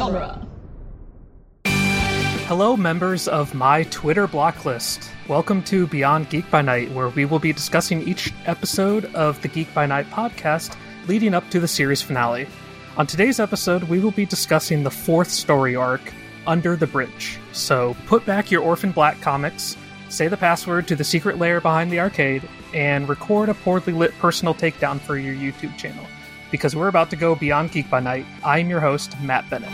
genre. Hello, members of my Twitter blocklist. Welcome to Beyond Geek by Night, where we will be discussing each episode of the Geek by Night podcast leading up to the series finale. On today's episode, we will be discussing the fourth story arc, Under the Bridge. So put back your Orphan Black comics, say the password to the secret layer behind the arcade, and record a poorly lit personal takedown for your YouTube channel. Because we're about to go beyond Geek by Night. I'm your host, Matt Bennett.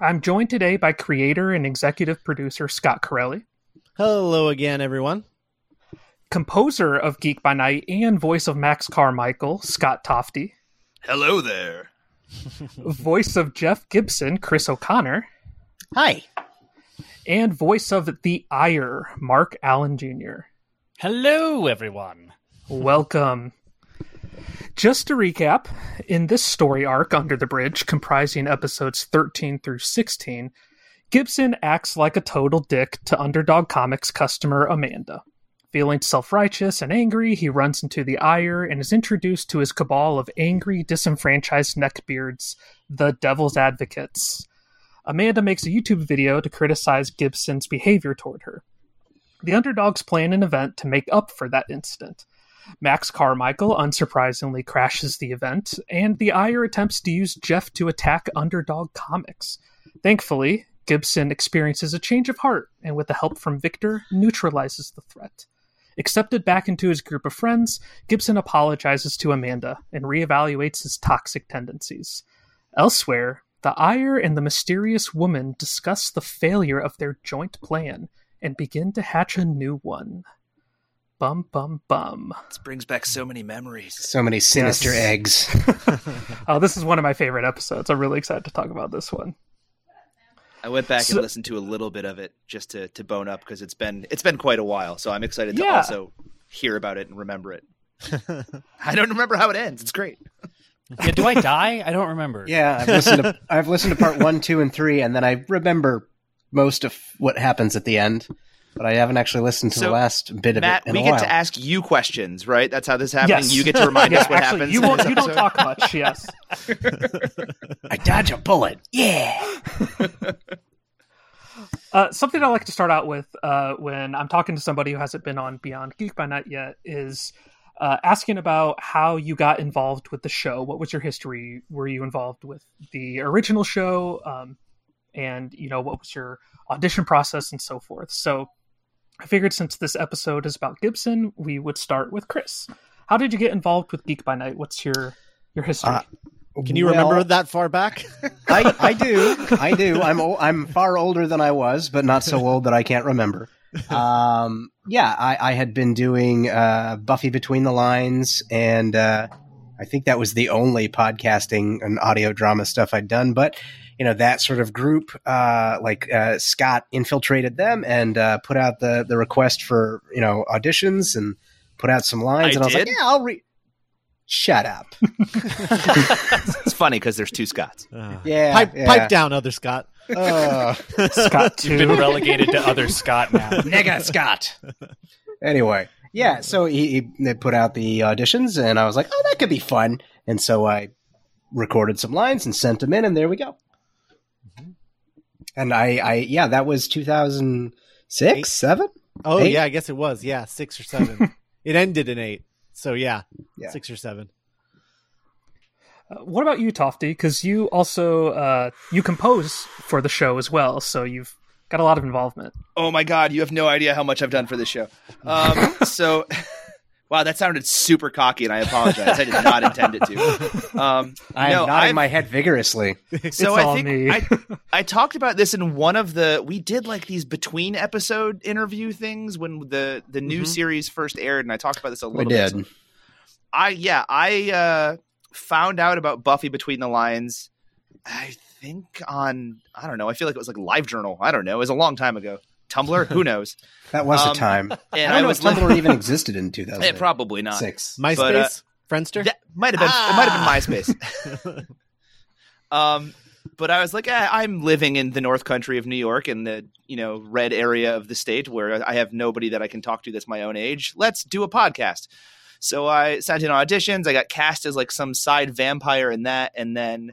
I'm joined today by creator and executive producer Scott Corelli, Hello again, everyone. composer of Geek by Night and voice of Max Carmichael, Scott Tofty, Hello there. voice of Jeff Gibson, Chris O'Connor, Hi. and voice of the Ire, Mark Allen Jr. Hello, everyone. Welcome. Just to recap, in this story arc, Under the Bridge, comprising episodes 13 through 16, Gibson acts like a total dick to Underdog Comics customer Amanda. Feeling self righteous and angry, he runs into the ire and is introduced to his cabal of angry, disenfranchised neckbeards, the Devil's Advocates. Amanda makes a YouTube video to criticize Gibson's behavior toward her. The underdogs plan an event to make up for that incident. Max Carmichael unsurprisingly crashes the event, and the Ire attempts to use Jeff to attack Underdog Comics. Thankfully, Gibson experiences a change of heart, and with the help from Victor, neutralizes the threat. Accepted back into his group of friends, Gibson apologizes to Amanda and reevaluates his toxic tendencies. Elsewhere, the Ire and the mysterious woman discuss the failure of their joint plan and begin to hatch a new one. Bum bum bum. This brings back so many memories. So many sinister Yes. eggs. Oh, this is one of my favorite episodes. I'm really excited to talk about this one. I went back So- and listened to a little bit of it just to, to bone up because it's been it's been quite a while. So I'm excited to also hear about it and remember it. I don't remember how it ends. It's great. Yeah, do I die? I don't remember. Yeah, I've listened to I've listened to part one, two, and three, and then I remember most of what happens at the end, but I haven't actually listened to So, the last bit of Matt, it in we a get while. to ask you questions, right? That's how this is happening. Yes. You get to remind Yeah, us what actually, happens. You, won't, you don't talk much, yes. I dodge a bullet. Yeah. Uh, something I like to start out with uh, when I'm talking to somebody who hasn't been on Beyond Geek by Night yet is uh, asking about how you got involved with the show. What was your history? Were you involved with the original show? Um, and, you know, what was your audition process and so forth? So I figured since this episode is about Gibson, we would start with Chris. How did you get involved with Geek by Night? What's your your history? Uh, Can you Well, remember that far back? I, I do. I do. I'm o- I'm far older than I was, but not so old that I can't remember. Um, yeah, I, I had been doing uh, Buffy Between the Lines, and uh, I think that was the only podcasting and audio drama stuff I'd done. But you know that sort of group, uh, like uh, Scott infiltrated them and uh, put out the the request for you know auditions and put out some lines, I and I was like, yeah, I'll read. Shut up. It's funny because there's two Scots. Uh, Yeah, pipe, yeah. pipe down, other Scott. Uh, Scott You've been relegated to other Scott now. Nega Scott. anyway, yeah. So he, he they put out the auditions, and I was like, "Oh, that could be fun." And so I recorded some lines and sent them in, and there we go. And I, I, yeah, that was two thousand Eight. six, seven. Oh Eight? yeah, I guess it was. Yeah, six or seven. it ended in eight. So yeah, Yeah. six or seven. Uh, what about you, Tofty? Because you also uh, you compose for the show as well, so you've got a lot of involvement. Oh my god, you have no idea how much I've done for this show. Um, so, wow, that sounded super cocky, and I apologize. I did not intend it to. Um, I no, am nodding I've- my head vigorously. So It's I all think me. I, I talked about this in one of the we did like these between episode interview things when the the new Mhm. series first aired, and I talked about this a We little bit. did. I yeah, I uh, found out about Buffy Between the Lines. I think on I don't know. I feel like it was like Live Journal. I don't know. It was a long time ago. Tumblr, who knows? That was Um, a time. And I I, don't know was if Tumblr even existed in two Eh, probably not. six. MySpace, But, uh, Friendster. That might have been it might have been MySpace. Um, but I was like, eh, I'm living in the North Country of New York, in the you know red area of the state, where I have nobody that I can talk to that's my own age. Let's do a podcast. So I sent in auditions. I got cast as like some side vampire in that, and then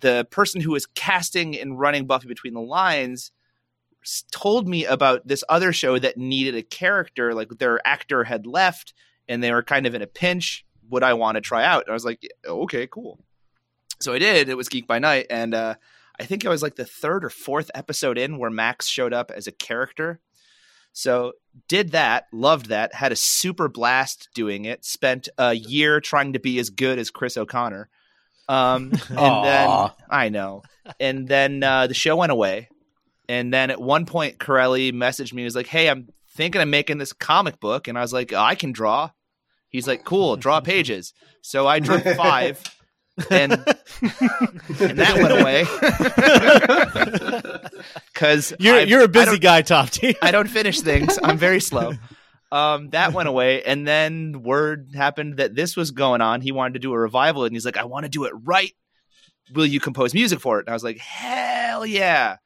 the person who was casting and running Buffy Between the Lines s- told me about this other show that needed a character, like their actor had left and they were kind of in a pinch. Would I want to try out? And I was like, okay, cool. So I did. It was Geek by Night, and uh, I think it was like the third or fourth episode in where Max showed up as a character. So did that, loved that, had a super blast doing it. Spent a year trying to be as good as Chris O'Connor. Um, and then I know, and then uh, the show went away. And then at one point, Corelli messaged me. He was like, "Hey, I'm thinking of making this comic book," and I was like, "I can draw." He's like, "Cool, draw pages." So I drew five, and and that went away because You're you're a busy guy, Tofty. I don't finish things. I'm very slow. Um, that went away, and then word happened that this was going on. He wanted to do a revival, and he's like, "I want to do it right. Will you compose music for it?" And I was like, "Hell yeah!"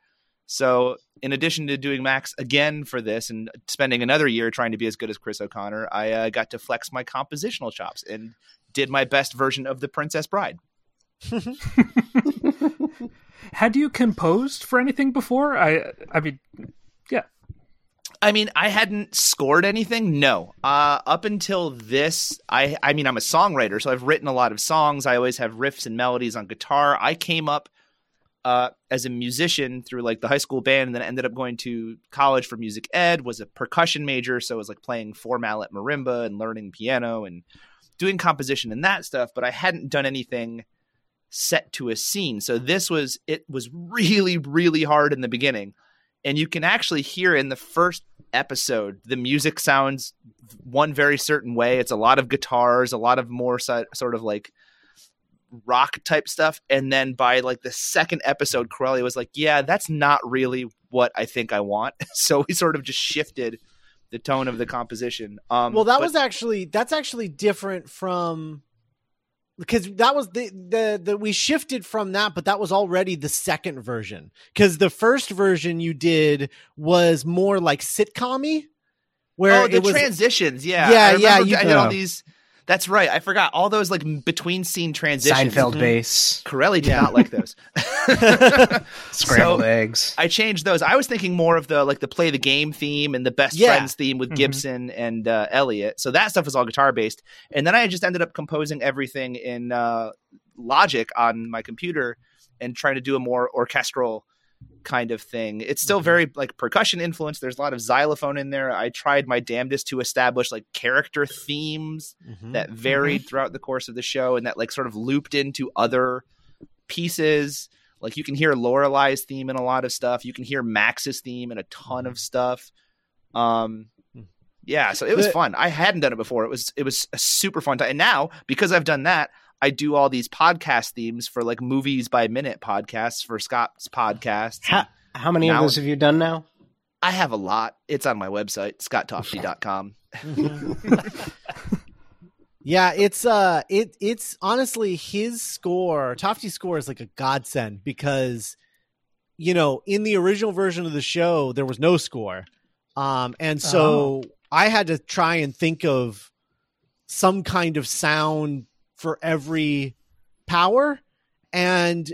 So, in addition to doing Max again for this and spending another year trying to be as good as Chris O'Connor, I uh, got to flex my compositional chops and did my best version of the Princess Bride. Had you composed for anything before? I I mean, yeah. I mean, I hadn't scored anything. No. Uh, up until this, I I mean, I'm a songwriter, so I've written a lot of songs. I always have riffs and melodies on guitar. I came up uh, as a musician through like the high school band, and then ended up going to college for music ed. Was a percussion major, so I was like playing four mallet marimba and learning piano and doing composition and that stuff. But I hadn't done anything set to a scene. So this was it was really really hard in the beginning and you can actually hear in the first episode the music sounds one very certain way it's a lot of guitars a lot of more so, sort of like rock type stuff and then by like the second episode corelli was like yeah that's not really what i think i want so we sort of just shifted the tone of the composition um well, that but- was actually that's actually different from because that was the the the we shifted from that, but that was already the second version. Because the first version you did was more like sitcom-y, where oh, the was transitions, yeah, Yeah, I remember yeah, you- I did all these. That's right. I forgot all those like between scene transitions. Seinfeld bass, Corelli did Yeah. not like those. scrambled So- eggs. I changed those. I was thinking more of the like the play the game theme and the best Yeah. friends theme with Mhm. Gibson and uh, Elliot. So that stuff was all guitar based. And then I just ended up composing everything in uh, Logic on my computer and trying to do a more orchestral kind of thing. It's still very like percussion influenced. There's a lot of xylophone in there. I tried my damnedest to establish like character themes Mhm. that varied throughout the course of the show and that like sort of looped into other pieces. Like you can hear Lorelai's theme in a lot of stuff. You can hear Max's theme in a ton of stuff. Um yeah, so it was The- fun. I hadn't done it before. It was it was a super fun time. And now, because I've done that, I do all these podcast themes for like movies by minute podcasts for Scott's podcasts. How, how many of those have you done now? I have a lot. It's on my website, scotttofty.com. Yeah, it's uh it it's honestly his score, Tofty's score is like a godsend because you know, in the original version of the show there was no score. Um and so I had to try and think of some kind of sound for every power and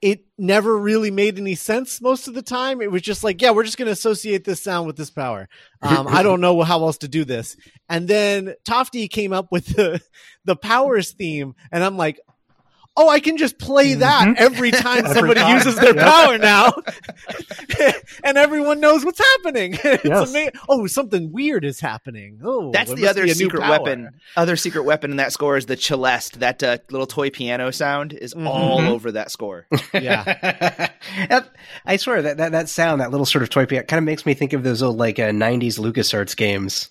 it never really made any sense most of the time. It was just like, yeah, we're just going to associate this sound with this power. Um, I don't know how else to do this. And then Tofty came up with the the powers theme, and I'm like, oh, I can just play that Mhm. every time Every somebody time. uses their Yeah. power now, and everyone knows what's happening. It's Yes. ama- oh, something weird is happening. Oh, That's the other be a new secret weapon. Other secret weapon in that score is the celeste. That uh, little toy piano sound is Mhm. all Mhm. over that score. Yeah. I swear that, that that sound, that little sort of toy piano, kind of makes me think of those old like uh, '90s LucasArts games.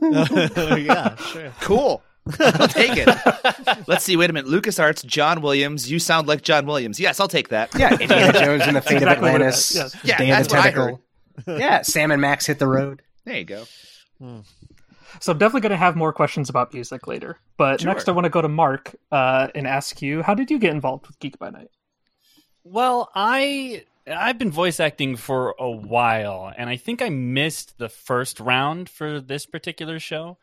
yeah, sure. Cool. I'll take it. Let's see. Wait a minute. LucasArts, John Williams. You sound like John Williams. Yes, I'll take that. Yeah, Indiana Jones and the Fate exactly of Atlantis. yes. Yeah, Day that's of the what I Tentacle. yeah, Sam and Max hit the road. There you go. So I'm definitely going to have more questions about music later. But Sure. next, I want to go to Mark uh, and ask you, how did you get involved with Geek by Night? Well, I I've been voice acting for a while, and I think I missed the first round for this particular show.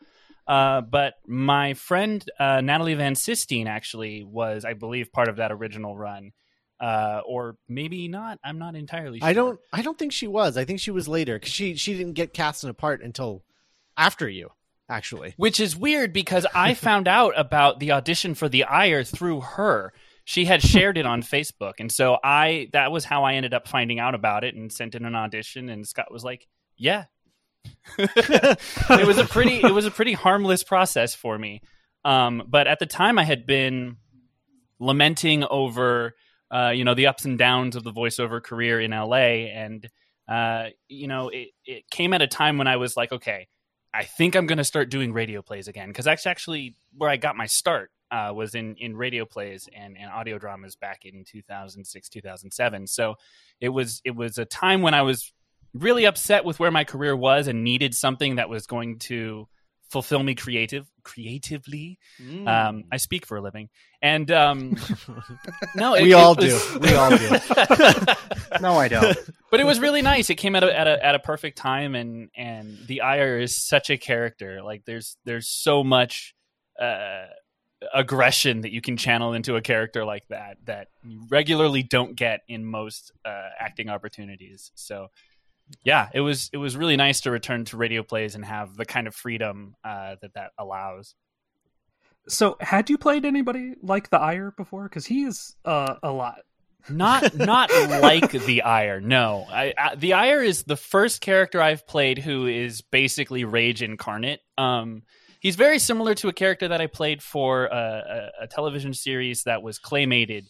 Uh, but my friend uh, Natalie Van Sistine actually was, I believe, part of that original run. uh, or maybe not. I'm not entirely. sure. I don't. I don't think she was. I think she was later because she she didn't get cast in a part until after you. Actually, Which is weird because I found out about the audition for the Ire through her. She had shared it on Facebook, and so I that was how I ended up finding out about it and sent in an audition. And Scott was like, "Yeah." it was a pretty it was a pretty harmless process for me. Um, but at the time, I had been lamenting over uh, you know the ups and downs of the voiceover career in LA, and uh, you know it, it came at a time when I was like, okay, I think I'm going to start doing radio plays again because that's actually where I got my start. Uh, was in, in radio plays and, and audio dramas back in 2006 2007 so it was it was a time when I was really upset with where my career was and needed something that was going to fulfill me creative creatively Mm. um, I speak for a living, and um, no, it- we it all was- do. We all do. No, I don't. but it was really nice. It came at a, at a at a perfect time, and and the Ire is such a character. Like there's there's so much uh, aggression that you can channel into a character like that that you regularly don't get in most uh, acting opportunities. So. Yeah, it was it was really nice to return to radio plays and have the kind of freedom uh, that that allows. So, had you played anybody like the Ire before? Because he is uh, a lot. not not like the Ire. No, I, I, the Ire is the first character I've played who is basically Rage incarnate. Um, he's very similar to a character that I played for a, a, a television series that was claymated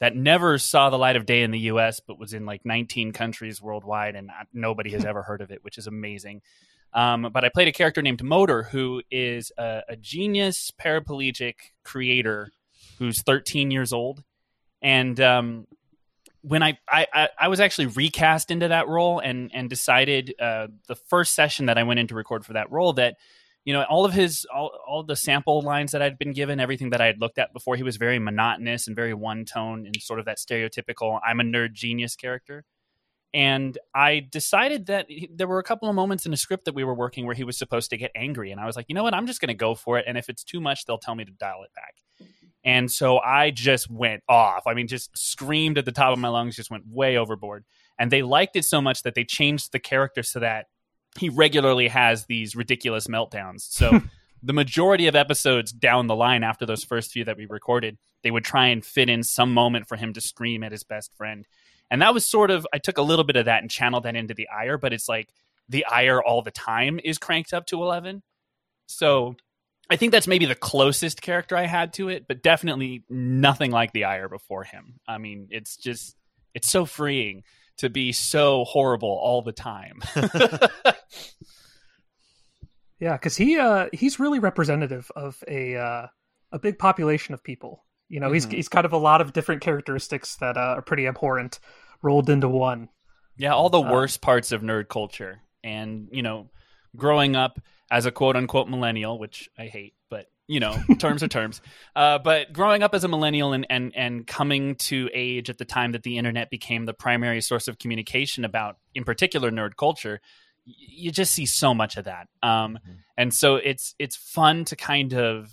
that never saw the light of day in the U.S. but was in like 19 countries worldwide, and nobody has ever heard of it, which is amazing. Um, but I played a character named Motor, who is a, a genius paraplegic creator who's 13 years old and um, when I, I I- I was actually recast into that role and and decided uh, the first session that I went in to record for that role that you know all of his all, all the sample lines that I'd been given everything that I had looked at before he was very monotonous and very one tone and sort of that stereotypical I'm a nerd genius character and I decided that he- there were a couple of moments in a script that we were working where he was supposed to get angry and I was like you know what I'm just going to go for it and if it's too much they'll tell me to dial it back and so I just went off. I mean, just screamed at the top of my lungs, just went way overboard. And they liked it so much that they changed the character so that he regularly has these ridiculous meltdowns. So the majority of episodes down the line after those first few that we recorded, they would try and fit in some moment for him to scream at his best friend. And that was sort of, I took a little bit of that and channeled that into the ire, but it's like the ire all the time is cranked up to 11. So I think that's maybe the closest character I had to it, but definitely nothing like the Ire before him. I mean, it's just it's so freeing to be so horrible all the time. Yeah, because he uh, he's really representative of a uh, a big population of people. You know, he's Mhm. he's kind of a lot of different characteristics that uh, are pretty abhorrent rolled into one. yeah, all the Uh, worst parts of nerd culture, and you know, growing up as a quote unquote millennial, which I hate, but you know, terms are terms. Uh, but growing up as a millennial and, and and coming to age at the time that the internet became the primary source of communication about, in particular, nerd culture, y- you just see so much of that. Um, and so it's it's fun to kind of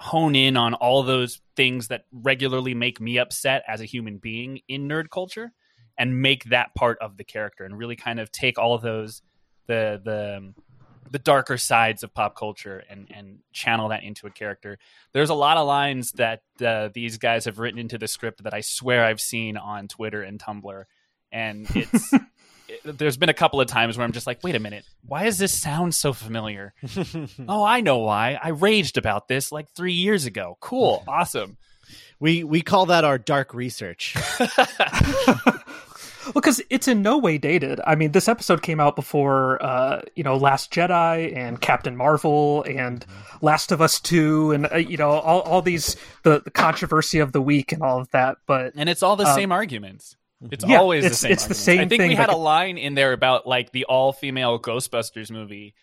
hone in on all those things that regularly make me upset as a human being in nerd culture and make that part of the character and really kind of take all of those the the the darker sides of pop culture and and channel that into a character. There's a lot of lines that uh, these guys have written into the script that I swear I've seen on Twitter and Tumblr, and it's. it- there's been a couple of times where I'm just like, wait a minute, why does this sound so familiar? oh, I know why. I raged about this like three years ago. Cool, awesome. we we call that our dark research. Well, because it's in no way dated. I mean, this episode came out before, uh, you know, Last Jedi and Captain Marvel and Last of Us Two, and uh, you know, all all these the, the controversy of the week and all of that. But And it's all the Um, same arguments. It's Yeah, always it's- the same. it's the same I think thing, we had like- a line in there about like the all-female Ghostbusters movie,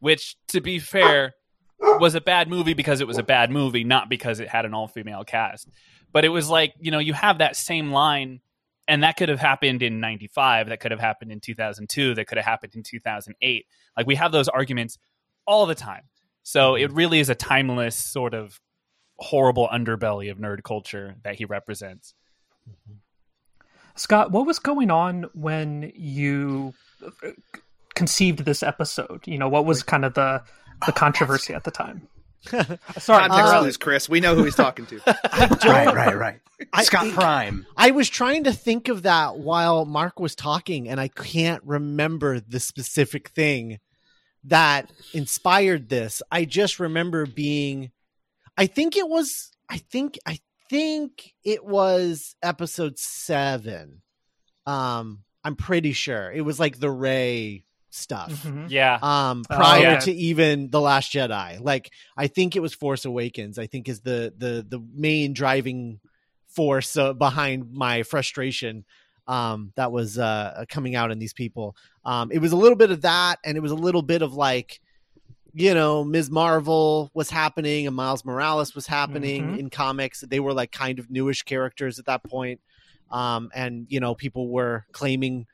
which, to be fair, was a bad movie because it was a bad movie, not because it had an all-female cast. But it was like you know you have that same line, and that could have happened in '95, that could have happened in 2002, that could have happened in 2008. Like we have those arguments all the time. So it really is a timeless sort of horrible underbelly of nerd culture that he represents. Scott, what was going on when you uh, conceived this episode? You know, what was kind of the the controversy at the time? Sorry, Context uh, clues, Chris. We know who he's talking to. right, right, right. I- Scott Prime. I was trying to think of that while Mark was talking, and I can't remember the specific thing that inspired this. I just remember being, I think it was, I think, I think it was episode seven. Um, I'm pretty sure it was like the Rey stuff. Mhm. Yeah. Um, Oh, prior yeah. to even the Last Jedi, like I think it was Force Awakens. I think is the the the main driving force uh, behind my frustration um, that was uh, coming out in these people. Um, it was a little bit of that, and it was a little bit of like, you know, Ms. Marvel was happening, and Miles Morales was happening Mhm. in comics. They were like kind of newish characters at that point, um, and you know, people were claiming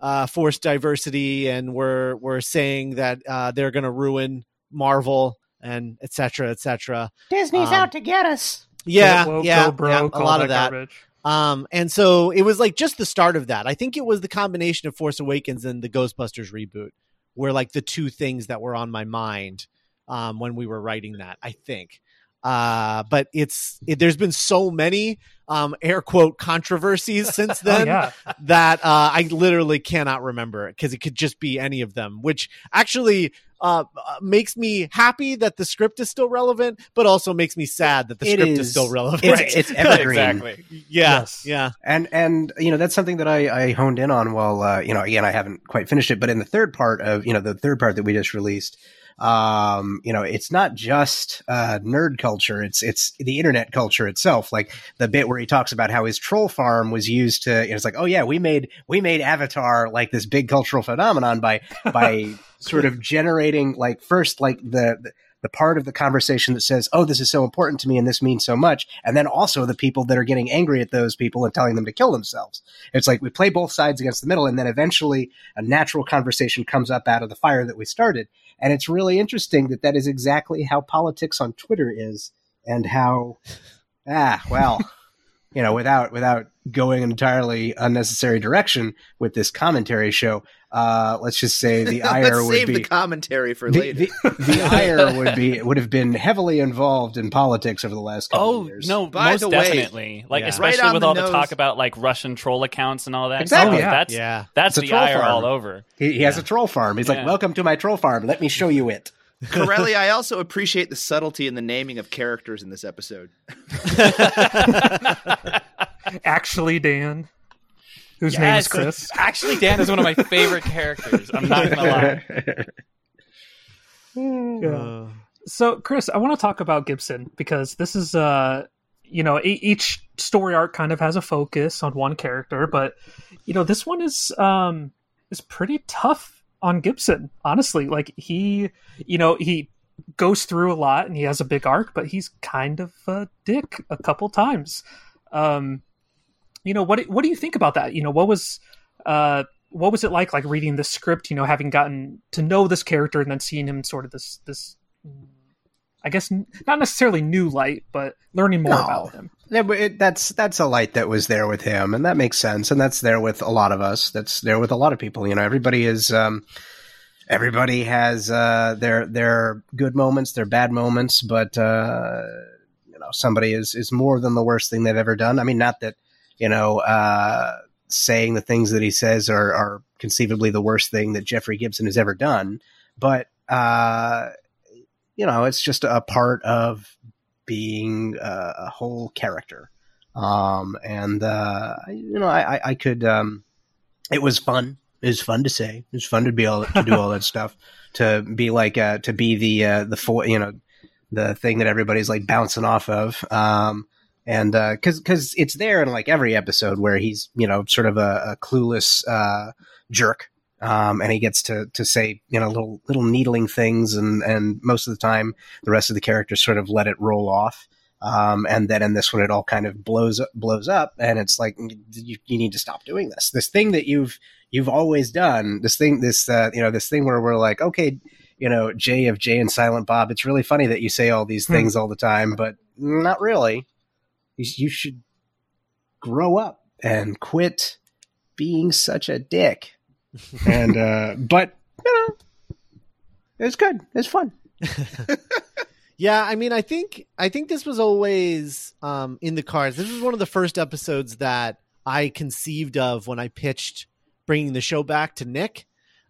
uh, forced diversity and we were were saying that uh, they're going to ruin Marvel and et cetera, et cetera. Disney's Um, out to get us. Yeah, Woke, yeah, go broke, yeah, a all lot of that. garbage. Um, and so it was like just the start of that. I think it was the combination of Force Awakens and the Ghostbusters reboot were like the two things that were on my mind um, when we were writing that. I think. Uh, but it's it, there's been so many um, air quote controversies since Oh, then yeah. that uh, I literally cannot remember because it could just be any of them, which actually uh, uh, makes me happy that the script is still relevant, but also makes me sad that the It script is, is- still relevant. It's, it's evergreen. exactly. yeah, Yes. yeah. And and you know that's something that I, I honed in on. While uh, you know, again, I haven't quite finished it, but in the third part of you know the third part that we just released, um, you know, it's not just uh, nerd culture; it's it's the internet culture itself. Like the bit where he talks about how his troll farm was used to. You know, it's like, oh yeah, we made we made Avatar like this big cultural phenomenon by by sort of generating like first like the, the the part of the conversation that says, "Oh, this is so important to me, and this means so much," and then also the people that are getting angry at those people and telling them to kill themselves. It's like we play both sides against the middle, and then eventually a natural conversation comes up out of the fire that we started. And it's really interesting that that is exactly how politics on Twitter is, and how ah well, you know, without without going an entirely unnecessary direction with this commentary show. Uh, let's just say the ire Let's would save be the commentary for the, later. the, the ire would be would have been heavily involved in politics over the last couple Oh of years. Oh, no, By most the way- definitely. Like Yeah. especially Right with the all the talk about like Russian troll accounts and all that. Exactly. Oh, yeah. That's Yeah. that's the troll ire farm. all over. he, he has a troll farm. He's like, "Welcome to my troll farm. Let me show you it." Corelli, I also appreciate the subtlety in the naming of characters in this episode. Actually, Dan, whose name is Yes. Chris. Actually, Dan is one of my favorite characters. I'm not gonna lie. Yeah. Uh, So, Chris, I want to talk about Gibson because this is, uh, you know, e- each story arc kind of has a focus on one character, but you know, this one is um is pretty tough on Gibson. Honestly, like he, you know, he goes through a lot and he has a big arc, but he's kind of a dick a couple times. Um, you know, what what do you think about that? You know, what was uh what was it like like reading the script you know having gotten to know this character and then seeing him sort of this this i guess not necessarily new light but learning more No. about him Yeah, but it, that's that's a light that was there with him, and that makes sense, and that's there with a lot of us. That's there with a lot of people. You know, everybody is. Um, everybody has uh, their their good moments, their bad moments, but uh, you know, somebody is is more than the worst thing they've ever done. I mean, not that you know, uh, saying the things that he says are are conceivably the worst thing that Jeffrey Gibson has ever done, but uh, you know, it's just a part of being a, a whole character. Um, and, uh, you know, I, I, I could, um, it was fun. It was fun to say. It was fun to be all, to do all that stuff, to be like, uh, to be the, uh, the, fo- you know, the thing that everybody's like bouncing off of. Um, and, uh, cause, cause it's there in like every episode where he's, you know, sort of a, a clueless, uh, jerk. Um, and he gets to, to say, you know, little, little needling things. And, and most of the time the rest of the characters sort of let it roll off. Um, and then in this one, it all kind of blows up, blows up, and it's like you, you need to stop doing this. This thing that you've you've always done. This thing, this uh, you know, this thing where we're like, okay, you know, Jay of Jay and Silent Bob. It's really funny that you say all these Hmm. things all the time, but not really. You, should grow up and quit being such a dick. and uh, but you know, it's good. It's fun. Yeah, I mean, I think I think this was always um, in the cards. This was one of the first episodes that I conceived of when I pitched bringing the show back to Nick.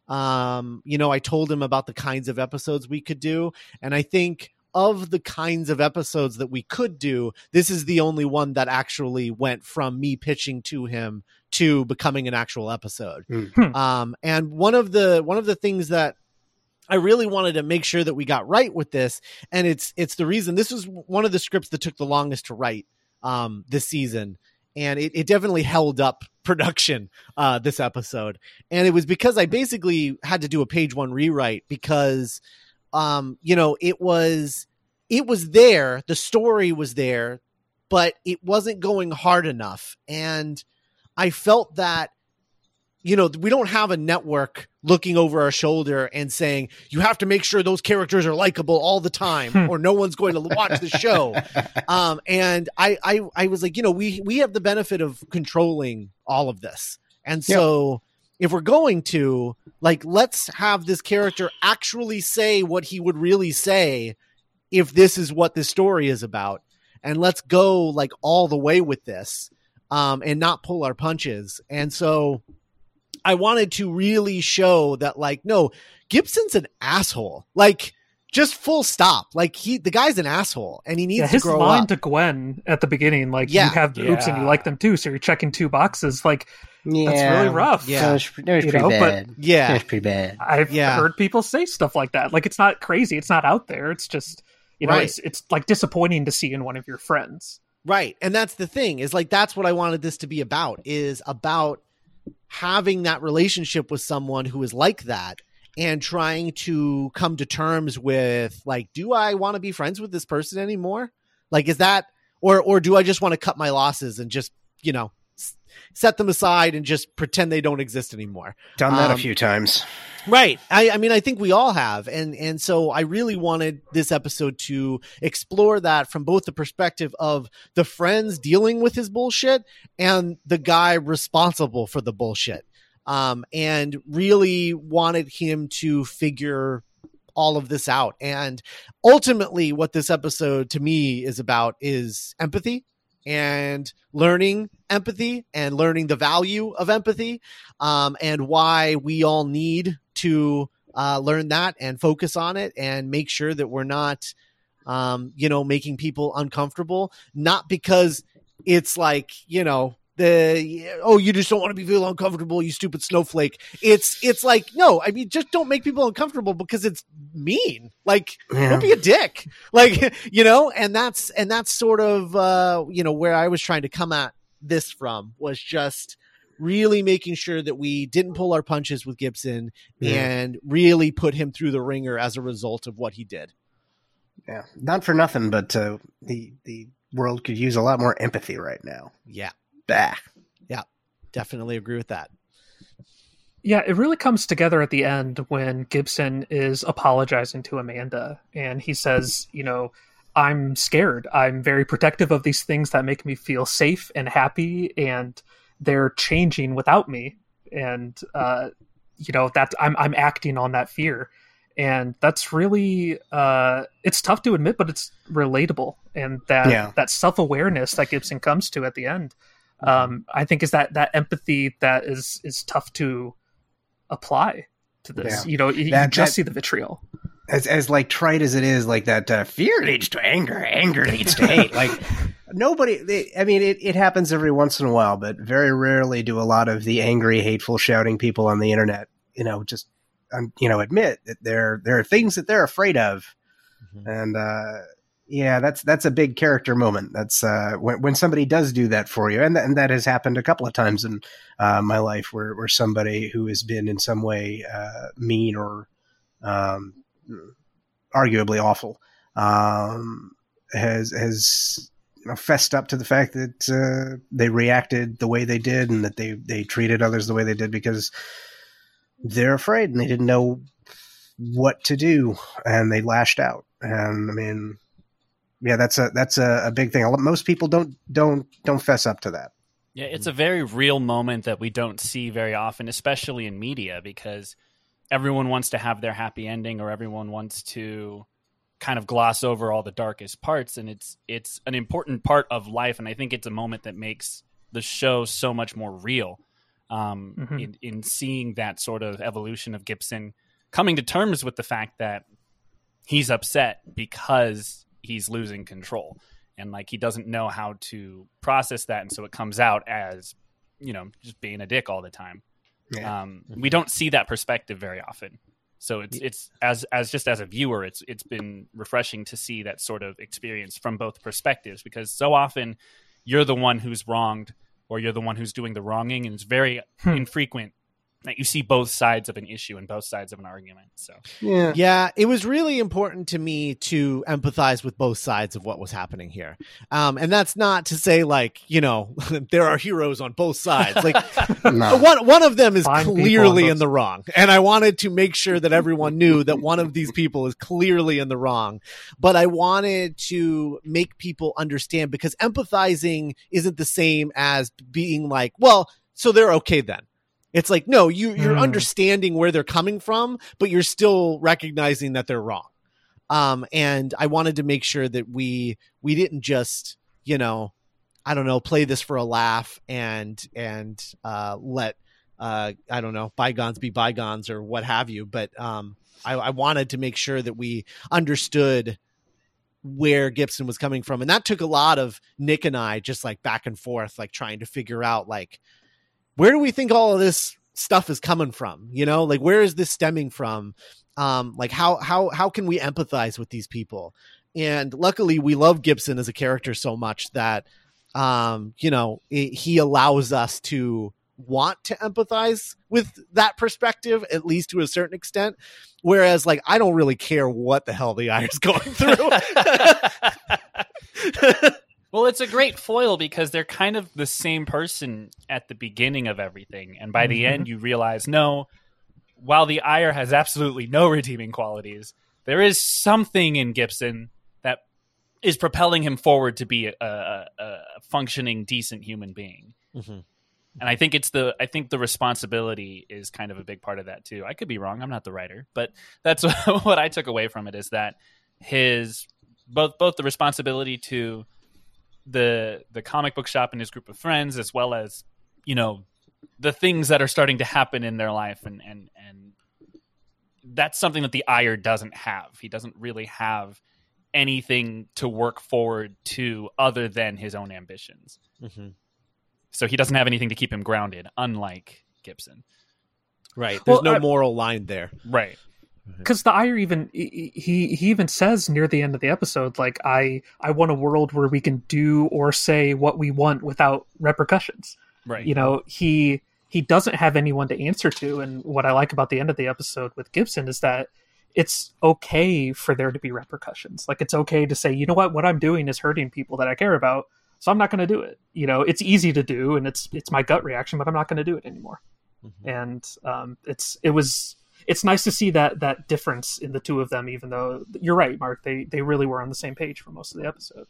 Um, you know, I told him about the kinds of episodes we could do, and I think of the kinds of episodes that we could do, this is the only one that actually went from me pitching to him to becoming an actual episode. Mm. Um, and one of the one of the things that I really wanted to make sure that we got right with this, and it's it's the reason this was one of the scripts that took the longest to write um, this season, and it, it definitely held up production uh, this episode, and it was because I basically had to do a page one rewrite because, um, you know, it was it was there, the story was there, but it wasn't going hard enough, and I felt that you know, we don't have a network looking over our shoulder and saying, you have to make sure those characters are likable all the time or no one's going to watch the show. Um, and I, I, I was like, you know, we, we have the benefit of controlling all of this. And so if we're going to like, let's have this character actually say what he would really say if this is what this story is about. And let's go like all the way with this. Um, and not pull our punches. And so, I wanted to really show that, like, no, Gibson's an asshole. Like, just full stop. Like he, the guy's an asshole, and he needs Yeah, to his grow line up. to Gwen at the beginning, like Yeah. you have boobs and you like them too, so you're checking two boxes. Like Yeah, that's really rough. Yeah. That was, that was You pretty know, but- bad. That yeah, was pretty bad. I've Yeah. heard people say stuff like that. Like it's not crazy. It's not out there. It's just you know, Right. it's it's like disappointing to see in one of your friends. right. And that's the thing is like that's what I wanted this to be about. Is about having that relationship with someone who is like that and trying to come to terms with like, do I want to be friends with this person anymore? Like, is that or or do I just want to cut my losses and just you know set them aside and just pretend they don't exist anymore? Done that Um, a few times. Right. I, I mean, I think we all have, and and so I really wanted this episode to explore that from both the perspective of the friends dealing with his bullshit and the guy responsible for the bullshit, um, and really wanted him to figure all of this out. And ultimately, what this episode to me is about is empathy and learning empathy and learning the value of empathy um, and why we all need to uh, learn that and focus on it and make sure that we're not, um, you know, making people uncomfortable. Not because it's like you know the oh you just don't want to be feel uncomfortable you stupid snowflake it's it's like no i mean just don't make people uncomfortable because it's mean like Yeah. don't be a dick like you know and that's and that's sort of uh you know where i was trying to come at this from was just really making sure that we didn't pull our punches with gibson Yeah. and really put him through the ringer as a result of what he did Yeah, not for nothing, but uh, the the world could use a lot more empathy right now. yeah Bah. Yeah, definitely agree with that Yeah, it really comes together at the end when Gibson is apologizing to Amanda and he says, you know, I'm scared. I'm very protective of these things that make me feel safe and happy and they're changing without me. And uh you know, that I'm I'm acting on that fear. And that's really uh it's tough to admit, but it's relatable. And that Yeah. that self-awareness that Gibson comes to at the end um, I think is that that empathy that is is tough to apply to this. Yeah. You know, you, That- just that- see the vitriol. As as like trite as it is, like that uh, fear leads to anger, anger leads to hate. like nobody. They, I mean, it, it happens every once in a while, but very rarely do a lot of the angry, hateful, shouting people on the internet, you know, just um, you know, admit that there there are things that they're afraid of, and uh, yeah, that's that's a big character moment. That's uh, when when somebody does do that for you, and th- and that has happened a couple of times in uh, my life, where where somebody who has been in some way uh, mean or um, arguably awful um, has has you know, fessed up to the fact that uh, they reacted the way they did and that they they treated others the way they did because they're afraid and they didn't know what to do and they lashed out and I mean yeah that's a that's a, a big thing. Most people don't don't don't fess up to that. Yeah, it's a very real moment that we don't see very often, especially in media, because everyone wants to have their happy ending or everyone wants to kind of gloss over all the darkest parts. And it's it's an important part of life. And I think it's a moment that makes the show so much more real um, Mhm. in, in seeing that sort of evolution of Gibson coming to terms with the fact that he's upset because he's losing control. And like he doesn't know how to process that. And so it comes out as you know just being a dick all the time. Yeah. um, we don't see that perspective very often. So it's it's as as just as a viewer it's it's been refreshing to see that sort of experience from both perspectives because so often you're the one who's wronged or you're the one who's doing the wronging and it's very Hmm. infrequent that you see both sides of an issue and both sides of an argument so yeah. Yeah, it was really important to me to empathize with both sides of what was happening here. Um, and that's not to say like, you know, there are heroes on both sides. Like No. one one of them is Fine people on clearly in the wrong. And I wanted to make sure that everyone knew that one of these people is clearly in the wrong. But I wanted to make people understand because empathizing isn't the same as being like, well, so they're okay then. It's like, no, you you're Hmm. understanding where they're coming from, but you're still recognizing that they're wrong. Um, and I wanted to make sure that we we didn't just, you know, I don't know, play this for a laugh and and uh, let uh, I don't know bygones be bygones or what have you. But um, I, I wanted to make sure that we understood where Gibson was coming from, and that took a lot of Nick and I just like back and forth, like trying to figure out like where do we think all of this stuff is coming from? You know, like where is this stemming from? Um, like how how how can we empathize with these people? And luckily, we love Gibson as a character so much that um, you know it, he allows us to want to empathize with that perspective at least to a certain extent whereas like i don't really care what the hell the ire is going through Well, it's a great foil because they're kind of the same person at the beginning of everything, and by the Mhm. end, you realize no. While the ire has absolutely no redeeming qualities, there is something in Gibson that is propelling him forward to be a, a, a functioning, decent human being. Mhm. And I think it's the I think the responsibility is kind of a big part of that too. I could be wrong. I'm not the writer, but that's what I took away from it is that his both both the responsibility to the the comic book shop and his group of friends as well as you know the things that are starting to happen in their life. And and and that's something that the ire doesn't have. He doesn't really have anything to work forward to other than his own ambitions. Mhm. so he doesn't have anything to keep him grounded unlike gibson. Right. There's Well, no I- moral line there. Right because the ire even he he even says near the end of the episode like i i want a world where we can do or say what we want without repercussions. Right. You know he he doesn't have anyone to answer to and what i like about the end of the episode with gibson is that it's okay for there to be repercussions. Like it's okay to say you know what? What i'm doing is hurting people that i care about so i'm not going to do it. You know it's easy to do and it's it's my gut reaction but i'm not going to do it anymore. And um, it's it was it's nice to see that that difference in the two of them even though you're right mark they they really were on the same page for most of the episode.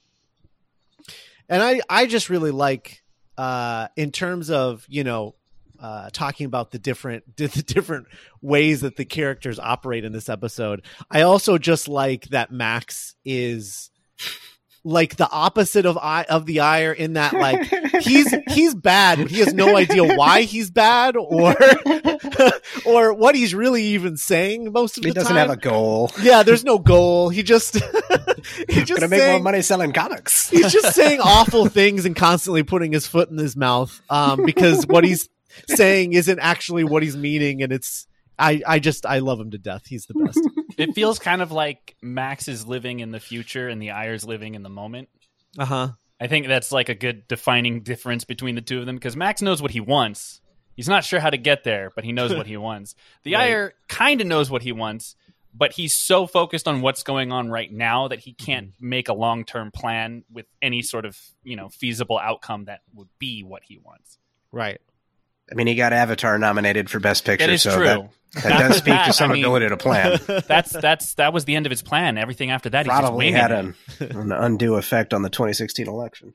And i i just really like uh in terms of you know uh talking about the different the different ways that the characters operate in this episode i also just like that max is like the opposite of I of the ire in that like he's he's bad but he has no idea why he's bad or or what he's really even saying most of he the time. He doesn't have a goal. yeah, there's no goal. He just he's just Gonna make more money selling comics. he's just saying awful things and constantly putting his foot in his mouth um, because what he's saying isn't actually what he's meaning, and it's I I just I love him to death. He's the best. it feels kind of like max is living in the future and the ire's living in the moment Uh huh. I think that's like a good defining difference between the two of them because Max knows what he wants. He's not sure how to get there, but he knows what he wants. The Right. Ire kind of knows what he wants, but he's so focused on what's going on right now that he can't make a long term plan with any sort of you know feasible outcome that would be what he wants. Right. I mean, he got Avatar nominated for Best Picture, That is so true. that, that does speak That, to some I mean, ability to plan. That's that's that was the end of his plan. Everything after that, he's just Probably had an, an undue effect on the 2016 election.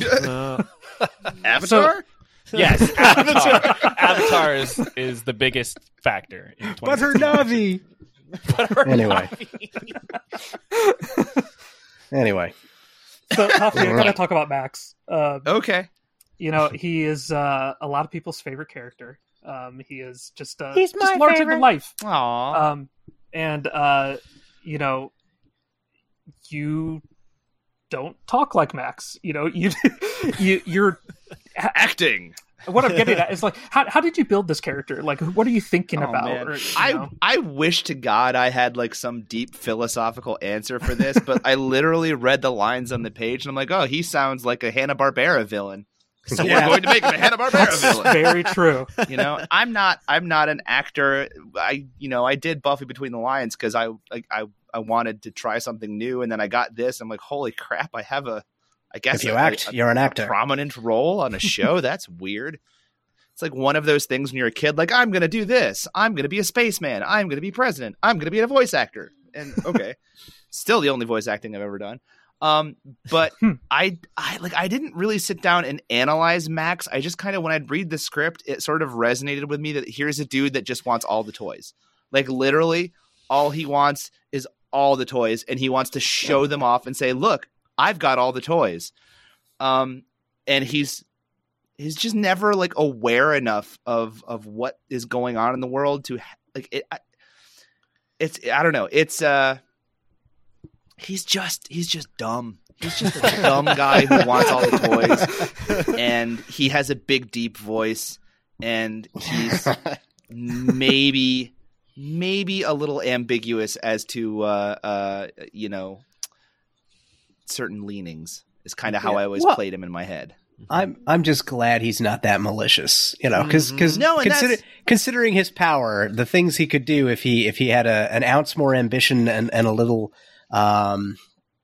Uh, Avatar. Yes, Avatar. Avatar is, is the biggest factor. In But her Navi. Anyway. Anyway, So, Tofty, I gotta talk about Max. Um, okay. You know, he is uh, a lot of people's favorite character. Um, he is just uh, He's just my larger favorite. than life. Aw. Um, and uh, you know, you don't talk like Max. You know, you you you're Acting. what I'm getting at is like, how how did you build this character? Like, what are you thinking Oh, about? Or, you I? I wish to God I had like some deep philosophical answer for this, but I literally read the lines on the page and I'm like, oh, he sounds like a Hanna Barbera villain. So Yeah. we're going to make him a Hanna Barbera villain. very true. You know, I'm not I'm not an actor. I you know I did Buffy Between the Lions because I like I I wanted to try something new, and then I got this. I'm like, holy crap! I have a I guess if you a- act, a- you're an a actor. prominent role on a show. That's weird. It's like one of those things when you're a kid, like I'm going to do this. I'm going to be a spaceman. I'm going to be president. I'm going to be a voice actor. And okay, still the only voice acting I've ever done. Um, but Hmm. I, I like I didn't really sit down and analyze Max. I just kind of when I'd read the script, it sort of resonated with me that here's a dude that just wants all the toys. Like literally, all he wants is all the toys, and he wants to show them off and say, "Look, I've got all the toys." Um, and he's he's just never like aware enough of of what is going on in the world to like it. I, it's I don't know. It's uh, he's just he's just dumb. He's just a dumb guy who wants all the toys, and he has a big deep voice, and he's maybe maybe a little ambiguous as to uh uh you know certain leanings is kind of how Yeah. I always Well- played him in my head. I'm I'm just glad he's not that malicious, you know, because Mhm. No, and consider, considering his power, the things he could do if he if he had a an ounce more ambition and and a little, um,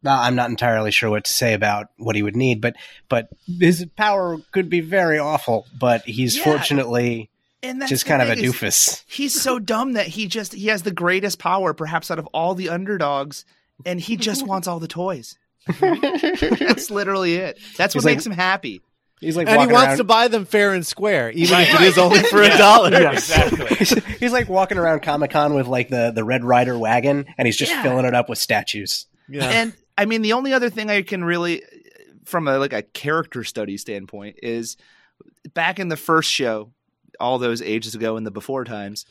I'm not entirely sure what to say about what he would need, but but his power could be very awful. But he's Yeah. fortunately And that's just kind of a doofus. He's so dumb that he just he has the greatest power perhaps out of all the underdogs and he just wants all the toys. That's literally it. That's what He's like- makes him happy. He's like and he wants around, to buy them fair and square, even Right. if it is only for Yeah. a dollar. Yes. Exactly. he's, he's like walking around Comic Con with like the the Red Rider wagon, and he's just Yeah. filling it up with statues. Yeah. And I mean the only other thing I can really from a like a character study standpoint is back in the first show all those ages ago in the before times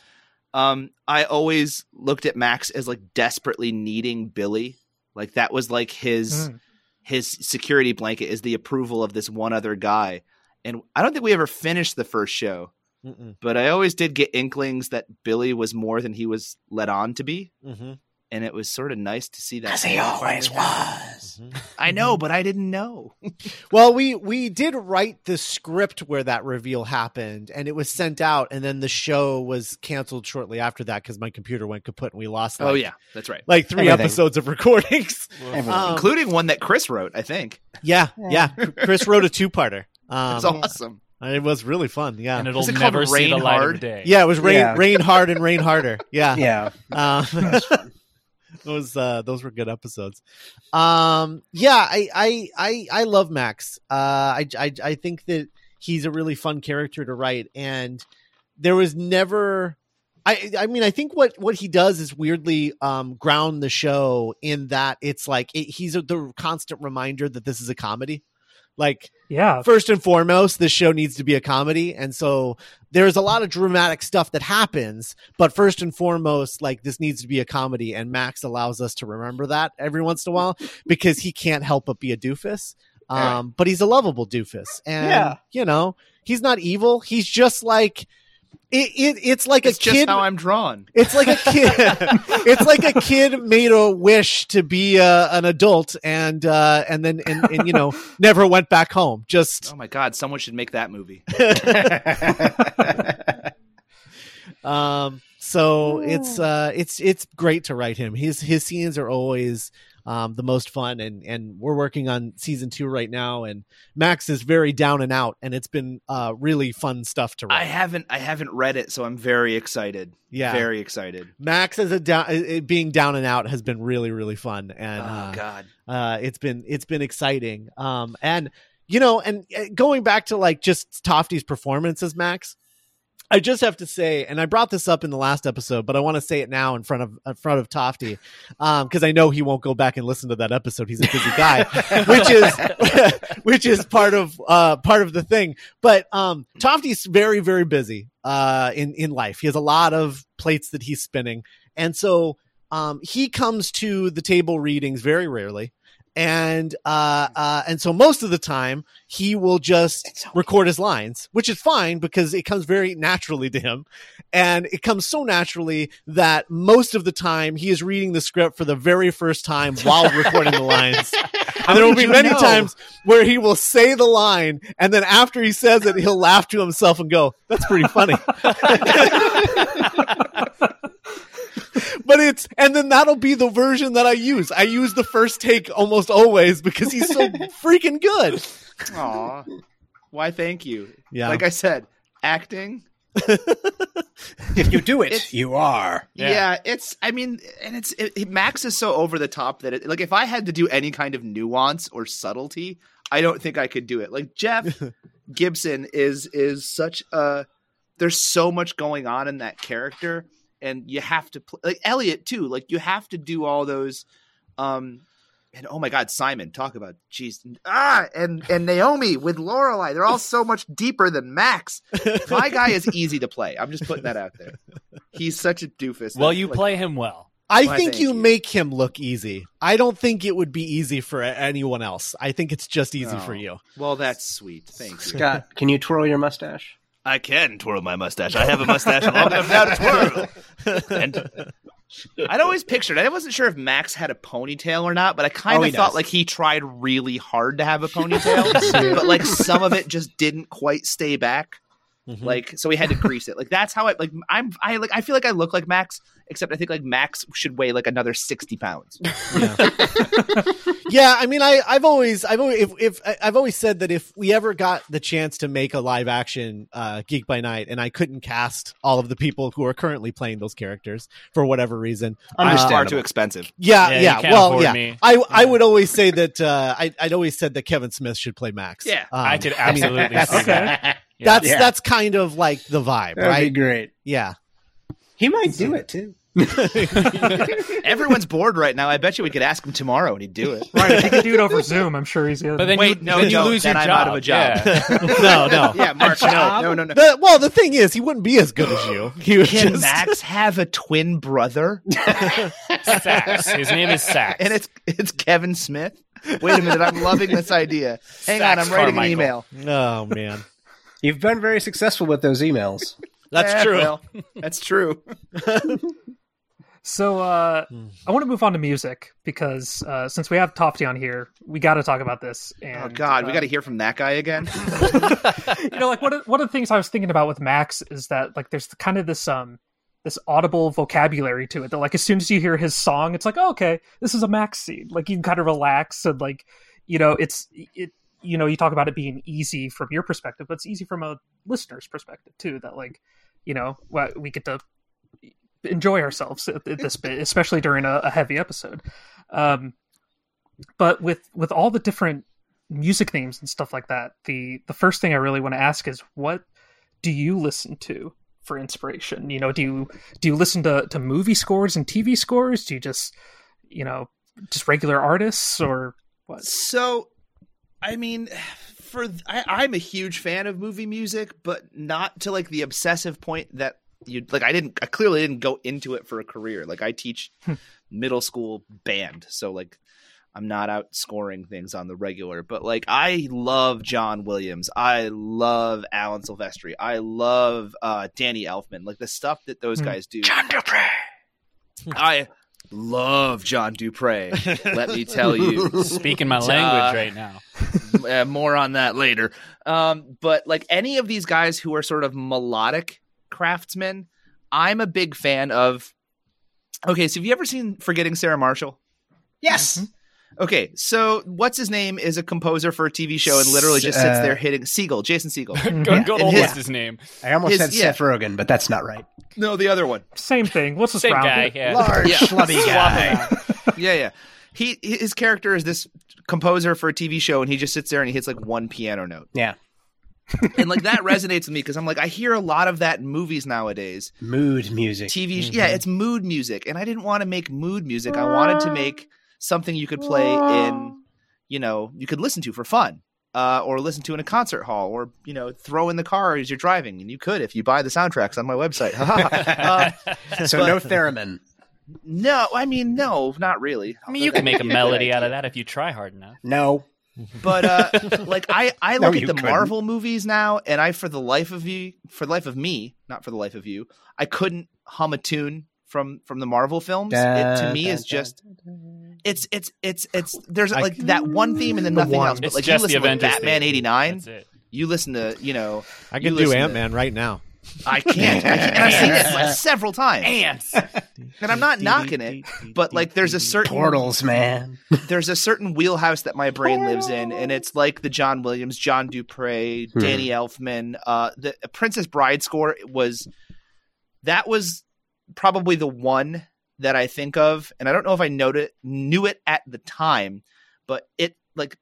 um I always looked at Max as like desperately needing Billy. Like that was like his Mm. His security blanket is the approval of this one other guy. And I don't think we ever finished the first show, Mm-mm. but I always did get inklings that Billy was more than he was let on to be. Mhm. And it was sort of nice to see that. As he always was. Mhm. I know, but I didn't know. Well, we we did write the script where that reveal happened, and it was sent out, and then the show was canceled shortly after that because my computer went kaput and we lost. Like, oh yeah, that's right. like three Everything. episodes of recordings. Um, Including one that Chris wrote, I think. yeah, yeah. Chris wrote a two-parter. Um, It's awesome. It was really fun. Yeah, and it'll it called never see the light Hard? of day. yeah. It was rain, Yeah. rain hard and rain harder. Yeah, yeah, Um, those uh, those were good episodes. Um, yeah, I I I, I love Max. Uh, I, I I think that he's a really fun character to write, and there was never. I I mean I think what what he does is weirdly um ground the show in that it's like it, he's a, the constant reminder that this is a comedy. Like Yeah, first and foremost, this show needs to be a comedy. And so there's a lot of dramatic stuff that happens, but first and foremost, like this needs to be a comedy. And Max allows us to remember that every once in a while because he can't help but be a doofus. Um, Right. but he's a lovable doofus. And, Yeah. you know, he's not evil. He's just like, it, it it's like It's a just kid. how I'm drawn. It's like a kid. it's like a kid made a wish to be uh, an adult, and uh, and then and, and you know never went back home. Just Oh my god, someone should make that movie. um. So it's uh it's it's great to write him. His his scenes are always um the most fun, and and we're working on season two right now, and Max is very down and out, and it's been uh really fun stuff to I haven't I haven't read it, so I'm very excited. yeah, Very excited. Max as a down being down and out has been really really fun, and oh uh, god. uh, it's been it's been exciting. Um, and you know, and uh, going back to like just Tofty's performance as Max, I just have to say, and I brought this up in the last episode, but I want to say it now in front of in front of Tofty, because I know he won't go back and listen to that episode. He's a busy guy, which is which is part of uh, part of the thing. But um, Tofty's very very busy uh, in in life. He has a lot of plates that he's spinning, and so um, he comes to the table readings very rarely and uh, uh, and so most of the time he will just record his lines, which is fine because it comes very naturally to him, and it comes so naturally that most of the time he is reading the script for the very first time while recording the lines. And there will be many know? times where he will say the line, and then after he says it, he'll laugh to himself and go, "That's pretty funny." but it's and then that'll be the version that I use. I use the first take almost always because he's so freaking good. Aw. Why? Thank you. Yeah. Like I said, acting. If you do it, It's- you are. Yeah. Yeah. it's. I mean, and it's it, it- Max is so over the top that it, like if I had to do any kind of nuance or subtlety, I don't think I could do it. Like Jeff Gibson is is such a. There's so much going on in that character, and you have to play like Elliot too. Like you have to do all those. um and oh my God, Simon, talk about jeez, ah, and and Naomi with Lorelai, they're all so much deeper than Max. My guy is easy to play. I'm just putting that out there. He's such a doofus. Well, you like, play him well. I Why, think thank you, you. make him look easy. I don't think it would be easy for anyone else. I think it's just easy for Oh. you. Well, that's sweet. Thanks. Scott, can you twirl your mustache? I can twirl my mustache. I have a mustache long enough now to twirl. And I'd always pictured. I wasn't sure if Max had a ponytail or not, but I kind Oh, of he thought does. like he tried really hard to have a ponytail, but like some of it just didn't quite stay back. Mhm. Like so, we had to grease it. Like that's how I like. I'm I like. I feel like I look like Max, except I think like Max should weigh like another sixty pounds. yeah, I mean, I, I've always, I've always, if, if I- I've always said that if we ever got the chance to make a live action uh, Geek by Night, and I couldn't cast all of the people who are currently playing those characters for whatever reason, Far Understandable. too expensive. yeah, Yeah, yeah, well, yeah, me. I, I would always say that uh, I, I'd always said that Kevin Smith should play Max. Yeah, Um, I could I mean, absolutely that's, see that. Yeah. that's Yeah. that's kind of like the vibe, That'd be right? great. Yeah. He might do it too. Everyone's bored right now. I bet you we could ask him tomorrow and he'd do it. Right, if he could do it over Zoom, I'm sure he's. But then Wait, you, no, then you no, lose then your I'm job. out of a job. Yeah. no, no. Yeah, Mark. No, no, no, no. The, well, the thing is, he wouldn't be as good as you. He would Can just, Max have a twin brother? Sax. His name is Sax. And it's it's Kevin Smith. Wait a minute, I'm loving this idea. Hang on, I'm writing Carmichael. an email. Oh man, You've been very successful with those emails. that's Eh, true. well, that's true. So uh. I want to move on to music because uh, since we have Tofty on here, we got to talk about this. And, Oh God, we uh, got to hear from that guy again. you know, like one of, one of the things I was thinking about with Max is that like there's kind of this um this audible vocabulary to it that like as soon as you hear his song, it's like oh, okay, this is a Max scene. Like you can kind of relax and like you know it's it you know you talk about it being easy from your perspective, but it's easy from a listener's perspective too. That like you know we get to enjoy ourselves at, at this bit, especially during a, a heavy episode. Um, but with with all the different music themes and stuff like that, the the first thing I really want to ask is what do you listen to for inspiration? You know, do you do you listen to to movie scores and TV scores? Do you just you know just regular artists or what? So, I mean, for I, I'm a huge fan of movie music, but not to like the obsessive point that you like. I didn't. I clearly didn't go into it for a career. Like I teach middle school band, so like I'm not out scoring things on the regular. But like I love John Williams. I love Alan Silvestri. I love uh, Danny Elfman. Like the stuff that those Hmm. guys do. John Du Prez. I love John Du Prez. let me tell you. Speaking my Uh, language right now. uh, more on that later. Um, but like any of these guys who are sort of melodic craftsmen, I'm a big fan of. Okay, so have you ever seen Forgetting Sarah Marshall? Yes. Okay, so what's his name is a composer for a TV show and literally just sits Uh, there hitting Segel, Jason Segel. Good, Yeah. good old his- what's his name? I almost His- said yeah. Seth Rogen, but that's not right. No, the other one. Same thing. What's this Same round guy. Yeah. Large, Yeah. schlubby guy. yeah, yeah. he his character is this composer for a TV show, and he just sits there and he hits like one piano note, Yeah. and like that resonates with me because I'm like I hear a lot of that in movies nowadays. Mood music. TV, sh- mm-hmm. yeah, it's mood music, and I didn't want to make mood music. I wanted to make something you could play in, ah. you know, you could listen to for fun. Uh, or listen to in a concert hall, or you know, throw in the car as you're driving, and you could if you buy the soundtracks on my website. uh, so no theremin. no, I mean, no, not really. I mean, you can make a melody out of that if you try hard enough. No. but uh like i i No, look you at the couldn't. marvel movies now and i for the life of you for the life of me not for the life of you i couldn't hum a tune from from the marvel films it to me is just it's it's it's it's there's I- like that one theme and then The nothing one. else but It's like you just the listen to batman 89 you listen to you know I can do Ant Man right now. i can't, I can't and i've seen it like several times Ants. and i'm not knocking it but like there's a certain Portals, man. there's a certain wheelhouse that my brain lives in, and it's like the John Williams, John Du Prez, Hmm. Danny Elfman. Uh, the Princess Bride score was that was probably the one that I think of, and I don't know if I knowed it, knew it at the time, but it like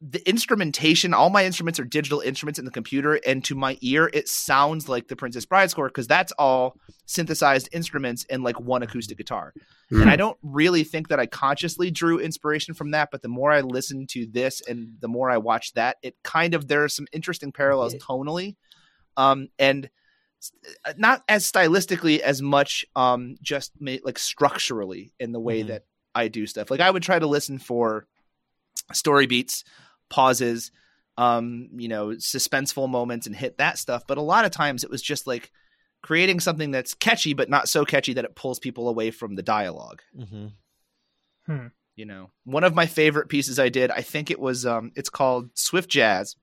the instrumentation. All my instruments are digital instruments in the computer, and to my ear, it sounds like the Princess Bride score because that's all synthesized instruments and like one acoustic guitar. And I don't really think that I consciously drew inspiration from that, but the more I listen to this and the more I watch that, it kind of there are some interesting parallels tonally, um, and s- not as stylistically as much, um, just ma- like structurally in the way Mhm. that I do stuff. Like I would try to listen for story beats, pauses, um, you know, suspenseful moments, and hit that stuff. But a lot of times it was just like creating something that's catchy but not so catchy that it pulls people away from the dialogue Mm-hmm. you know one of my favorite pieces i did i think it was um it's called swift jazz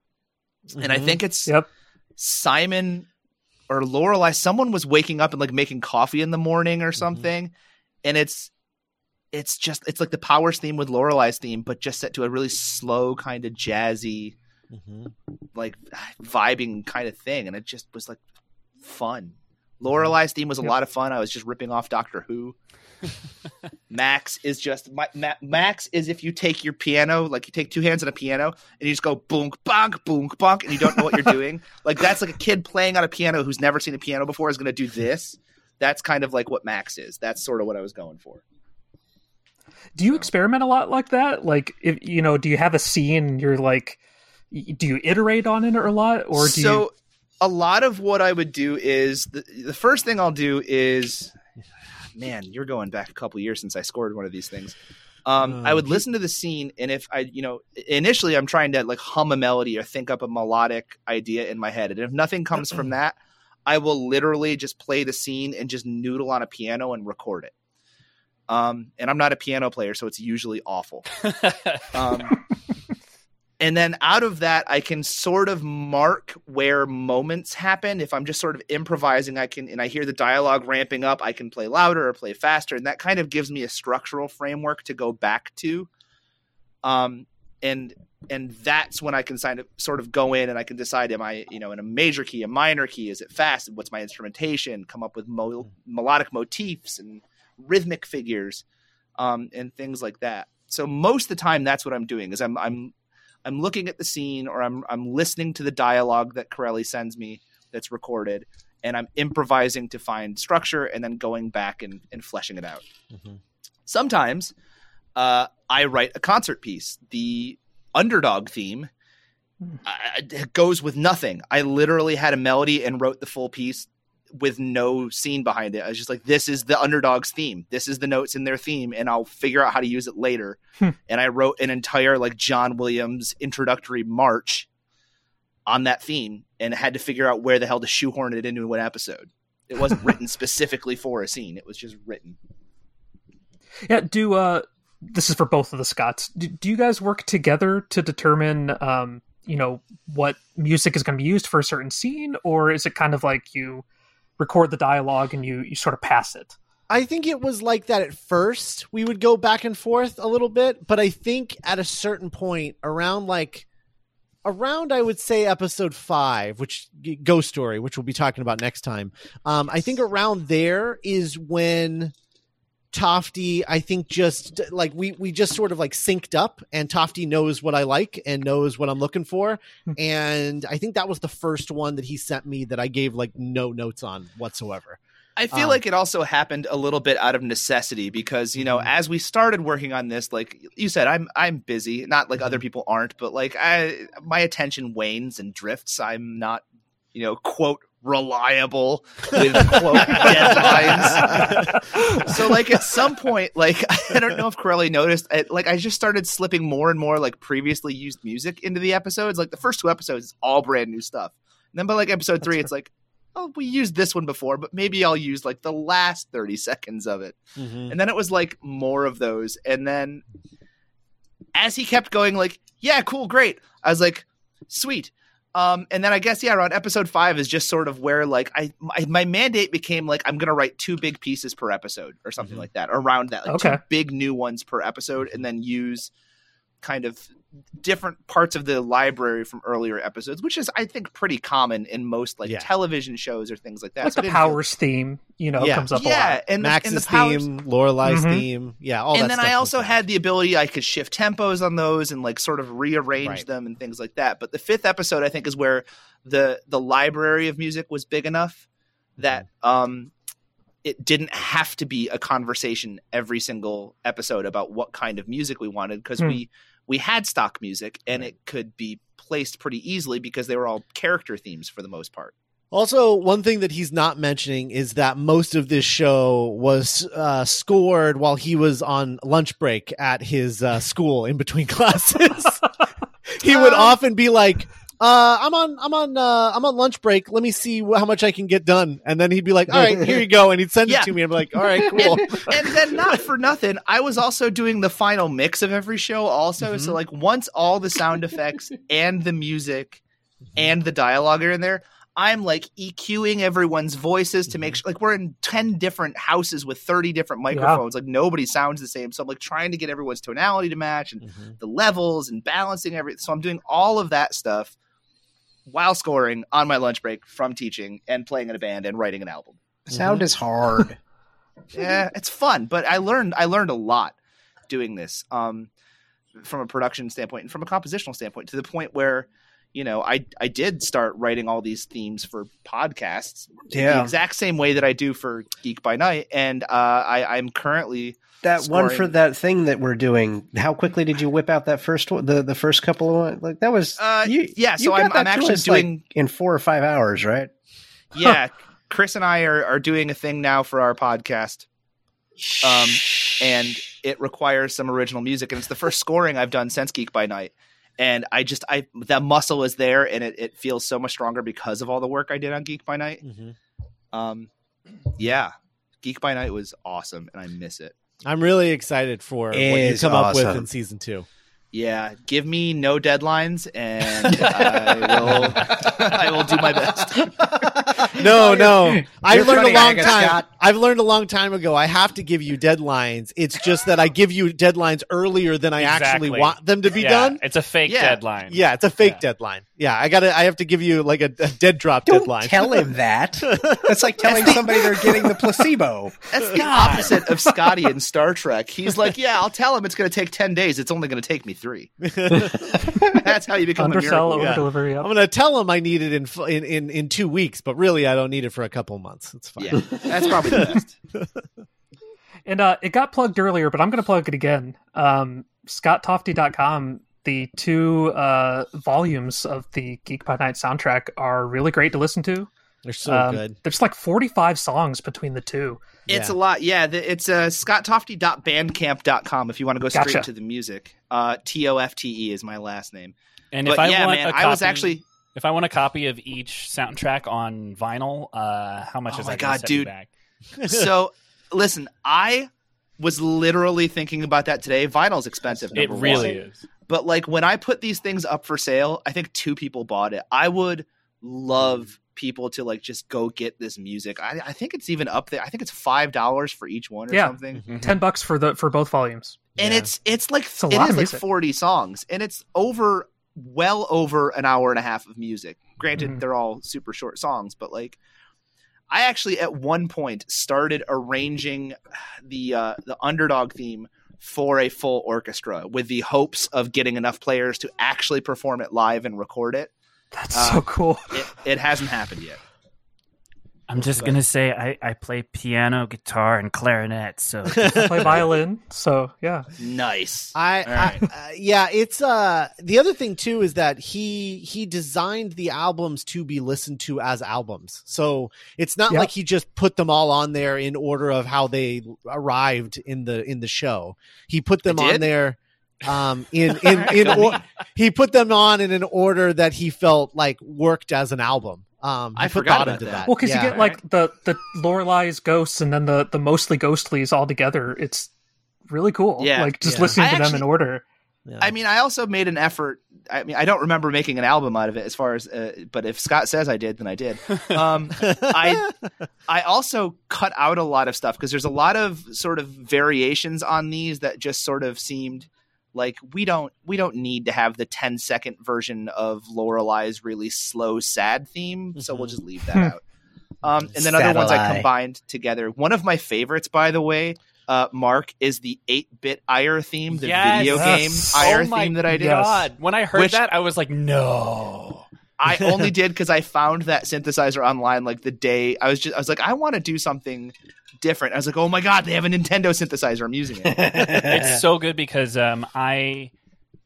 and i think it's Yep. simon or lorelei someone was waking up and like making coffee in the morning or something and it's it's just it's like the powers theme with lorelei's theme but just set to a really slow kind of jazzy Mm-hmm. like vibing kind of thing and it just was like fun. Lorelei's theme was a Yep. lot of fun. I was just ripping off doctor who max is just my, ma, max is if you take your piano like you take two hands on a piano and you just go boonk bonk boonk bonk and you don't know what you're doing like that's like a kid playing on a piano who's never seen a piano before is going to do this that's kind of like what max is that's sort of what i was going for Do you experiment a lot like that? Like, if you know, do you have a scene you're like, do you iterate on it a lot, or do so you? a lot of what I would do is the, the first thing I'll do is man, you're going back a couple years since I scored one of these things. Um, Oh, I would listen to the scene, and if I, you know, initially I'm trying to like hum a melody or think up a melodic idea in my head, and if nothing comes from that, I will literally just play the scene and just noodle on a piano and record it. Um, and I'm not a piano player, so it's usually awful. Um, and then out of that, I can sort of mark where moments happen. If I'm just sort of improvising, I can, and I hear the dialogue ramping up, I can play louder or play faster, and that kind of gives me a structural framework to go back to. Um, and and that's when I can kind of sort of go in and I can decide, am I, you know, in a major key, a minor key? Is it fast? What's my instrumentation? Come up with mo- melodic motifs and rhythmic figures, um, and things like that. So most of the time, that's what I'm doing is I'm I'm I'm looking at the scene or I'm I'm listening to the dialogue that Corelli sends me that's recorded, and I'm improvising to find structure and then going back and, and fleshing it out. Mhm. Sometimes uh, I write a concert piece. The underdog theme uh, goes with nothing. I literally had a melody and wrote the full piece with no scene behind it. I was just like, this is the underdog's theme. This is the notes in their theme, and I'll figure out how to use it later. Hmm. and I wrote an entire like John Williams introductory march on that theme and had to figure out where the hell to shoehorn it into an episode. It wasn't written specifically for a scene. It was just written. Yeah, do uh this is for both of the Scots. Do, do you guys work together to determine um, you know, what music is going to be used for a certain scene or is it kind of like you record the dialogue and you you sort of pass it? I think it was like that at first. We would go back and forth a little bit, but I think at a certain point around like around I would say episode 5, which Ghost Story, which we'll be talking about next time. Um I think around there is when Tofty, I think just like we we just sort of like synced up, and Tofty knows what I like and knows what I'm looking for, Hmm. and I think that was the first one that he sent me that I gave like no notes on whatsoever. I feel Um, like it also happened a little bit out of necessity because you know Mhm. as we started working on this like you said I'm I'm busy not like other people aren't but like I my attention wanes and drifts I'm not you know quote reliable with quote deadlines so like at some point like I don't know if Corelli noticed I, like I just started slipping more and more like previously used music into the episodes like the first two episodes is all brand new stuff and then by like episode 3 it's like oh, we used this one before, but maybe I'll use like the last 30 seconds of it. Mm-hmm. And then it was like more of those. And then as he kept going, like, yeah, cool, great. I was like, sweet. Um, and then I guess, yeah, around episode five is just sort of where like I my, my mandate became like I'm gonna write two big pieces per episode or something Mhm. like that. Around that, like Okay. two big new ones per episode, and then use kind of different parts of the library from earlier episodes, which is I think pretty common in most like Yeah. television shows or things like that. like So the didn't feel- powers theme, you know, Yeah. comes up a yeah, lot. and the, and Max's the powers, theme, Lorelai's Mhm. theme, yeah, all and then I also had the ability I could shift tempos on those and like sort of rearrange Right. them and things like that. But the fifth episode, I think, is where the the library of music was big enough that Mm-hmm. um it didn't have to be a conversation every single episode about what kind of music we wanted because Hmm. we we had stock music and it could be placed pretty easily because they were all character themes for the most part. Also, one thing that he's not mentioning is that most of this show was uh, scored while he was on lunch break at his uh, school in between classes. he would often be like, uh, "I'm on, I'm on, uh, I'm on lunch break. Let me see wh- how much I can get done." And then he'd be like, "All right, here you go," and he'd send Yeah. it to me. I'm like, "All right, cool." and then not for nothing, I was also doing the final mix of every show also. So Mhm. like once all the sound effects and the music and the dialogue are in there, I'm like EQing everyone's voices to make sure like we're in 10 different houses with 30 different microphones. Like nobody sounds the same. So I'm like trying to get everyone's tonality to match and the levels and balancing everything. So I'm doing all of that stuff while scoring on my lunch break from teaching and playing in a band and writing an album Sound is hard. yeah, it's fun, but I learned I learned a lot doing this um, from a production standpoint and from a compositional standpoint to the point where you know I I did start writing all these themes for podcasts the exact same way that I do for Geek by Night, and uh, I I'm currently That one for that thing that we're doing. How quickly did you whip out that first one? The the first couple of one? Like that was. uh, you, yeah, so I'm, I'm actually us, like, doing in four or five hours, right? yeah. Chris and I are, are doing a thing now for our podcast Um, and it requires some original music and it's the first scoring i've done since geek by night and i just i that muscle is there and it, it feels so much stronger because of all the work i did on geek by night Mhm. um yeah geek by night was awesome and i miss it I'm really excited for what you come up with in season two. yeah give me no deadlines and i will i will do my best No, no. I you're learned a funny, long Agatha time. Scott. I've learned a long time ago. I have to give you deadlines. It's just that I give you deadlines earlier than I actually want them to be yeah, done. It's a fake Yeah. deadline. Yeah, it's a fake Yeah. deadline. Yeah, I gotta. I have to give you like a, a dead drop Don't deadline. tell him that. That's like telling somebody they're getting the placebo. That's the opposite of Scotty in Star Trek. He's like, yeah, I'll tell him it's going to take 10 days. It's only going to take me three. That's how you become a Undersell, miracle. over yeah. delivery. I'm gonna tell him I need it in, in in in two weeks, but really I don't need it for a couple months. It's fine. Yeah, that's probably the best. And uh, it got plugged earlier, but I'm going to plug it again. Um, ScottTofty.com, the two uh, volumes of the Geek by Night soundtrack are really great to listen to. They're so Um, good. There's like 45 songs between the two. It's Yeah. a lot. Yeah, the, it's uh, scotttofty.bandcamp.com if you want to go straight Gotcha. to the music. Uh, T O F T E is my last name. And but if I yeah, want man, a I was actually. If I want a copy of each soundtrack on vinyl, uh, how much Oh is my that gonna God, set me dude. back? so, listen, I was literally thinking about that today. Vinyl's expensive. It really one. is. But like when I put these things up for sale, I think two people bought it. I would love people to like just go get this music. I, I think it's even up there. I think it's five dollars for each one or Yeah. something. 10 bucks for the for both volumes. And Yeah. it's it's like it's it lot is of like forty songs, and it's over well over an hour and a half of music. Granted, Mhm. they're all super short songs, but like. I actually at one point started arranging the uh, the underdog theme for a full orchestra with the hopes of getting enough players to actually perform it live and record it. That's Uh, so cool. It, it hasn't happened yet. I'm just gonna say I, I play piano, guitar, and clarinet. So I play violin, so yeah. Nice. I, All right. I uh, yeah, it's uh the other thing too is that he he designed the albums to be listened to as albums. So it's not Yep. like he just put them all on there in order of how they arrived in the in the show. He put them on there um in in in or, he put them on in an order that he felt like worked as an album. Um he I forgot into that. Well, because Yeah. you get like the the Lorelai's ghosts and then the the mostly ghostlies all together. It's really cool. Yeah. like just Yeah. listening I to them in order. Yeah. I mean, I also made an effort. I mean, I don't remember making an album out of it, as far as. Uh, but if Scott says I did, then I did. Um, I I also cut out a lot of stuff because there's a lot of sort of variations on these that just sort of seemed like we don't we don't need to have the 10 second version of Lorelai's really slow sad theme, so we'll Mhm. just leave that out. Um, and then other ones I combined together. One of my favorites, by the way, uh, Mark, is the 8 bit Ire theme, the Yes. video game Yes. Ire oh my theme that I did. God, when I heard Which- that, I was like, no. I only did because I found that synthesizer online like the day I was just I was like I want to do something different. I was like, oh my god, they have a Nintendo synthesizer. I'm using it. it's so good because um, I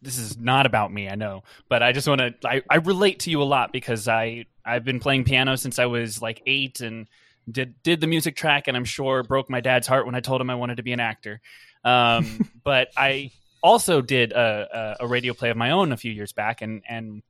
this is not about me, I know, but I just want to I, I relate to you a lot because I I've been playing piano since I was like eight and did did the music track and I'm sure broke my dad's heart when I told him I wanted to be an actor. Um, but I also did a, a, a radio play of my own a few years back and and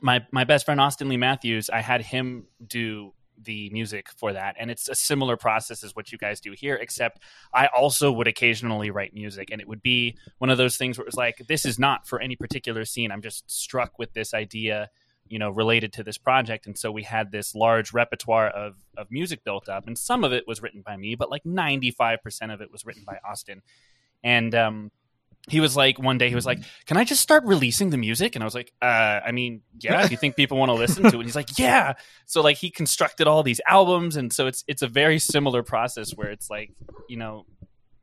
my my best friend Austin Lee Matthews, I had him do the music for that and it's a similar process as what you guys do here except I also would occasionally write music, and it would be one of those things where it was like, this is not for any particular scene. I'm just struck with this idea, you know, related to this project, and so we had this large repertoire of of music built up, and some of it was written by me, but like 95 percent of it was written by Austin, and um. He was like one day he was like, "Can I just start releasing the music?" And I was like, uh, "I mean, yeah. If you think people want to listen to it." And he's like, "Yeah." So like he constructed all these albums, and so it's it's a very similar process where it's like, you know,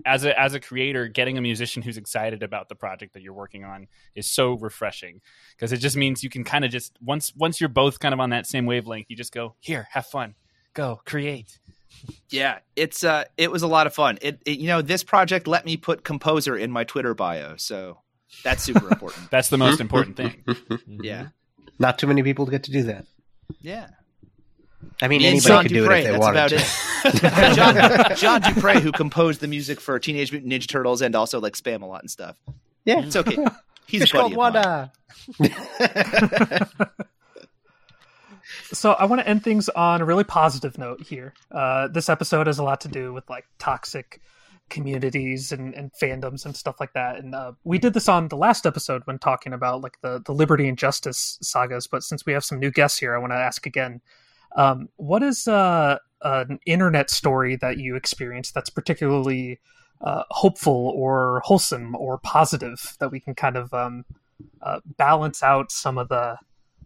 as a as a creator, getting a musician who's excited about the project that you're working on is so refreshing because it just means you can kind of just once once you're both kind of on that same wavelength, you just go here, have fun, go create. Yeah, it's uh, it was a lot of fun. It, it you know this project let me put composer in my Twitter bio, so that's super important. That's the most important thing. Yeah, Not too many people get to do that. yeah. I mean, Me and anybody John could do it if they that's wanted about to. it. John, John Du Prez, who composed the music for Teenage Mutant Ninja Turtles and also like Spamalot and stuff. Yeah, It's okay. He's Fish a buddy called of mine. So I want to end things on a really positive note here. Uh, this episode has a lot to do with like toxic communities and, and fandoms and stuff like that. And uh, we did this on the last episode when talking about like the the liberty and justice sagas. But since we have some new guests here, I want to ask again: um, what is uh, an internet story that you experienced that's particularly uh, hopeful or wholesome or positive that we can kind of um, uh, balance out some of the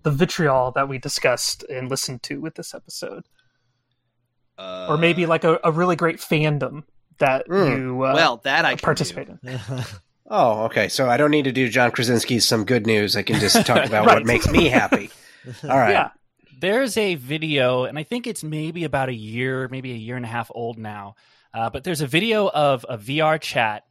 the vitriol that we discussed and listened to with this episode, Uh, or maybe like a, a really great fandom that Mm. you uh, well, that I can participate in. Oh, okay. So I don't need to do John Krasinski's some good news. I can just talk about Right. what makes me happy. All right. Yeah, there's a video, and I think it's maybe about a year, maybe a year and a half old now. Uh, but there's a video of a VR chat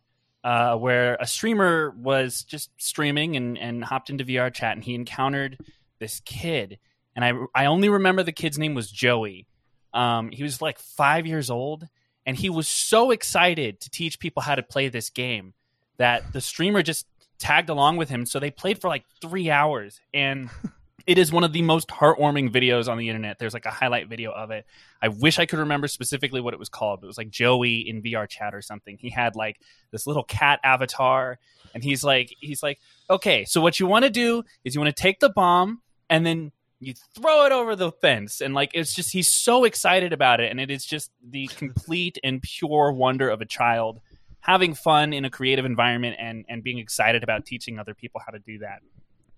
uh, where a streamer was just streaming and, and hopped into VR chat, and he encountered this kid. And I, I only remember the kid's name was Joey. Um, he was like five years old, and he was so excited to teach people how to play this game that the streamer just tagged along with him. So they played for like three hours, and it is one of the most heartwarming videos on the internet. There's like a highlight video of it. I wish I could remember specifically what it was called, but it was like Joey in VR chat or something. He had like this little cat avatar, and he's like, he's like, okay, so what you want to do is you want to take the bomb and then you throw it over the fence, and like it's just he's so excited about it, and it is just the complete and pure wonder of a child having fun in a creative environment and and being excited about teaching other people how to do that.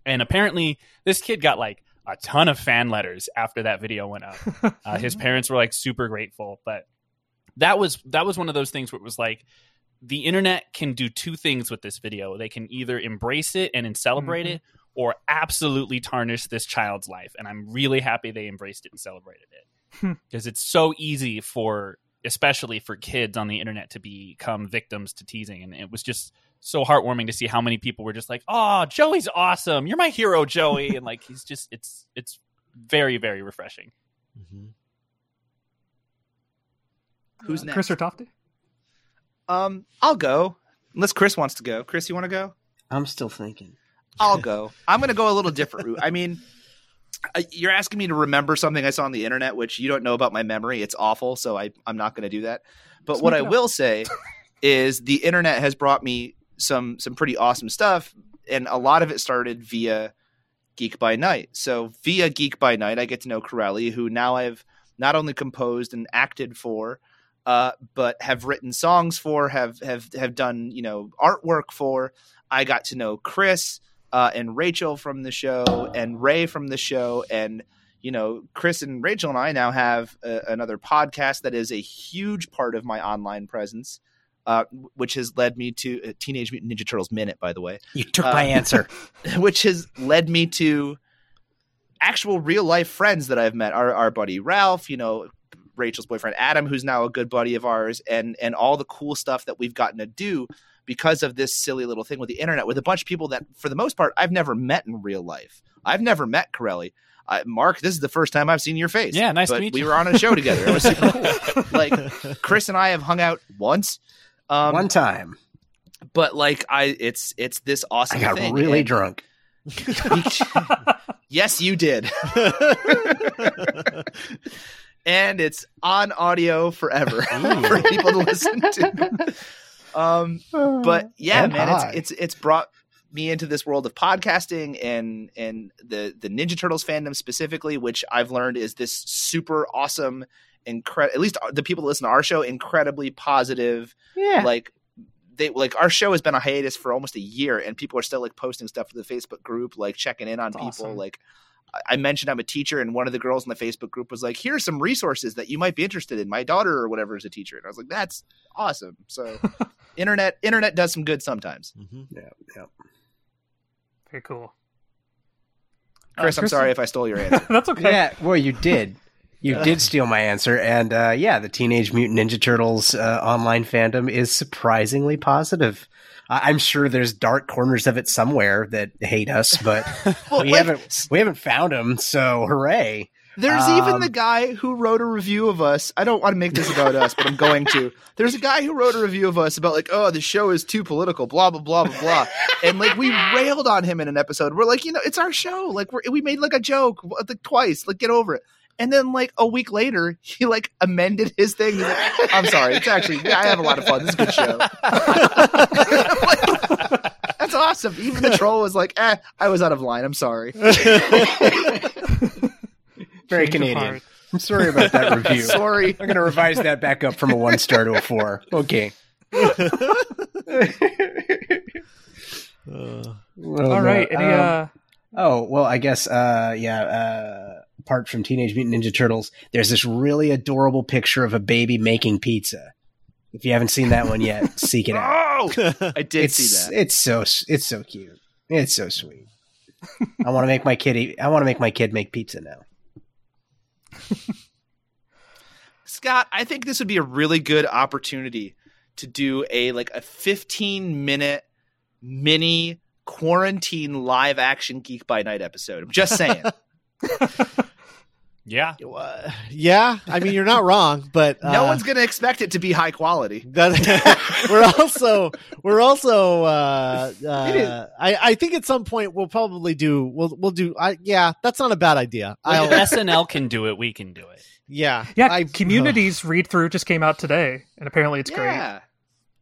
And apparently, this kid got like a ton of fan letters after that video went up. Uh, his parents were like super grateful, but that was that was one of those things where it was like the internet can do two things with this video. They can either embrace it and celebrate Mhm. it, or absolutely tarnish this child's life. And I'm really happy they embraced it and celebrated Hmm. it because it's so easy for, especially for kids on the internet, to become victims to teasing. And it was just so heartwarming to see how many people were just like, "Oh, Joey's awesome! You're my hero, Joey!" and like he's just it's it's very very refreshing. Mhm. Who's Uh, next? Chris or Tofty? Um, I'll go. Unless Chris wants to go. Chris, you want to go? I'm still thinking. I'll go. I'm going to go a little different route. I mean, you're asking me to remember something I saw on the internet, which you don't know about my memory. It's awful, so I, I'm not going to do that. But what I up. will say is the internet has brought me some some pretty awesome stuff, and a lot of it started via Geek by Night. So via Geek by Night, I get to know Corelli, who now I've not only composed and acted for, uh, but have written songs for, have have have done you know artwork for. I got to know Chris uh, and Rachel from the show, and Rey from the show, and you know Chris and Rachel and I now have a, another podcast that is a huge part of my online presence. Uh, which has led me to uh, Teenage Mutant Ninja Turtles Minute, by the way You took Uh, my answer. which has led me to actual real life friends that I've met. Our our buddy Ralph, you know, Rachel's boyfriend Adam, who's now a good buddy of ours, and and all the cool stuff that we've gotten to do because of this silly little thing with the internet with a bunch of people that for the most part I've never met in real life. I've never met Corelli. Uh, Mark, this is the first time I've seen your face. Yeah, nice to but meet we you. were on a show together. It was super cool. Like Chris and I have hung out once. Um, One time, but like I, it's it's this awesome. I got thing. really And- drunk. yes, you did. and it's on audio forever for people to listen to. Um, but yeah, And man, it's it's it's brought me into this world of podcasting and and the the Ninja Turtles fandom specifically, which I've learned is this super awesome, incredible. At least the people that listen to our show, incredibly positive. Yeah. Like they like our show has been a hiatus for almost a year, and people are still like posting stuff to the Facebook group, like checking in on That's people. awesome. Like I- I mentioned, I'm a teacher, and one of the girls in the Facebook group was like, "Here's some resources that you might be interested in." My daughter or whatever is a teacher, and I was like, "That's awesome." So, internet internet does some good sometimes. Mm-hmm. yeah, yeah. Very cool. Chris, Uh, I'm sorry if I stole your answer. That's okay. Yeah, well, you did. You did steal my answer, and uh, yeah, the Teenage Mutant Ninja Turtles uh, online fandom is surprisingly positive. I- I'm sure there's dark corners of it somewhere that hate us, but Well, we like, haven't we haven't found them. So hooray! There's Um, even the guy who wrote a review of us. I don't want to make this about us, but I'm going to. There's a guy who wrote a review of us about like, oh, the show is too political, blah blah blah blah blah, and like we railed on him in an episode. We're like, you know, it's our show. Like we we made like a joke like twice. Like get over it. And then like a week later, he like amended his thing. Like, I'm sorry, it's actually I have a lot of fun. This is a good show. Like, that's awesome. Even the troll was like, eh, I was out of line. I'm sorry. Very Change Canadian. I'm sorry about that review. sorry. I'm going to revise that back up from a one star to a four. Okay. Uh, All right. Any, Um, uh, Oh well, I guess uh, yeah. Apart from Teenage Mutant Ninja Turtles, there's this really adorable picture of a baby making pizza. If you haven't seen that one yet, seek it out. Oh, I did it's see that. it's so it's so cute. It's so sweet. I want to make my kid. Eat, I want to make my kid make pizza now. Scott, I think this would be a really good opportunity to do a like a 15 minute mini quarantine live action Geek by Night episode. I'm just saying. Yeah. uh, yeah, I mean you're not wrong, but uh, no one's going to expect it to be high quality. That, we're also we're also uh, uh, I I think at some point we'll probably do we'll we'll do I yeah that's not a bad idea. If SNL can do it, we can do it. yeah yeah, I- Communities read through just came out today, and apparently it's great. yeah.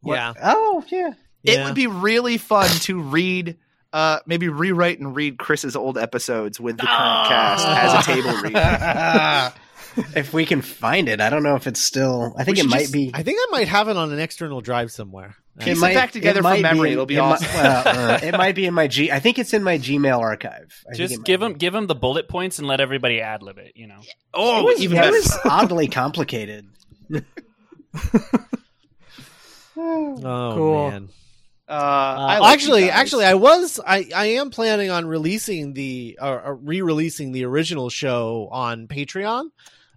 yeah Oh yeah. It Yeah. would be really fun to read uh maybe rewrite and read Chris's old episodes with the current cast as a table read. if we can find it. I don't know if it's still. I think We it might just- be. I think I might have it on an external drive somewhere. Piece it back together from might memory, be- it'll be it awesome. Might, well, uh, it might be in my G. I think it's in my Gmail archive. I Just might give be. them give them the bullet points and let everybody ad lib it. You know. Oh, It was, even it better. was oddly complicated. Oh Cool. man. Uh, I like actually, actually, I was I I am planning on releasing the or, or re-releasing the original show on Patreon.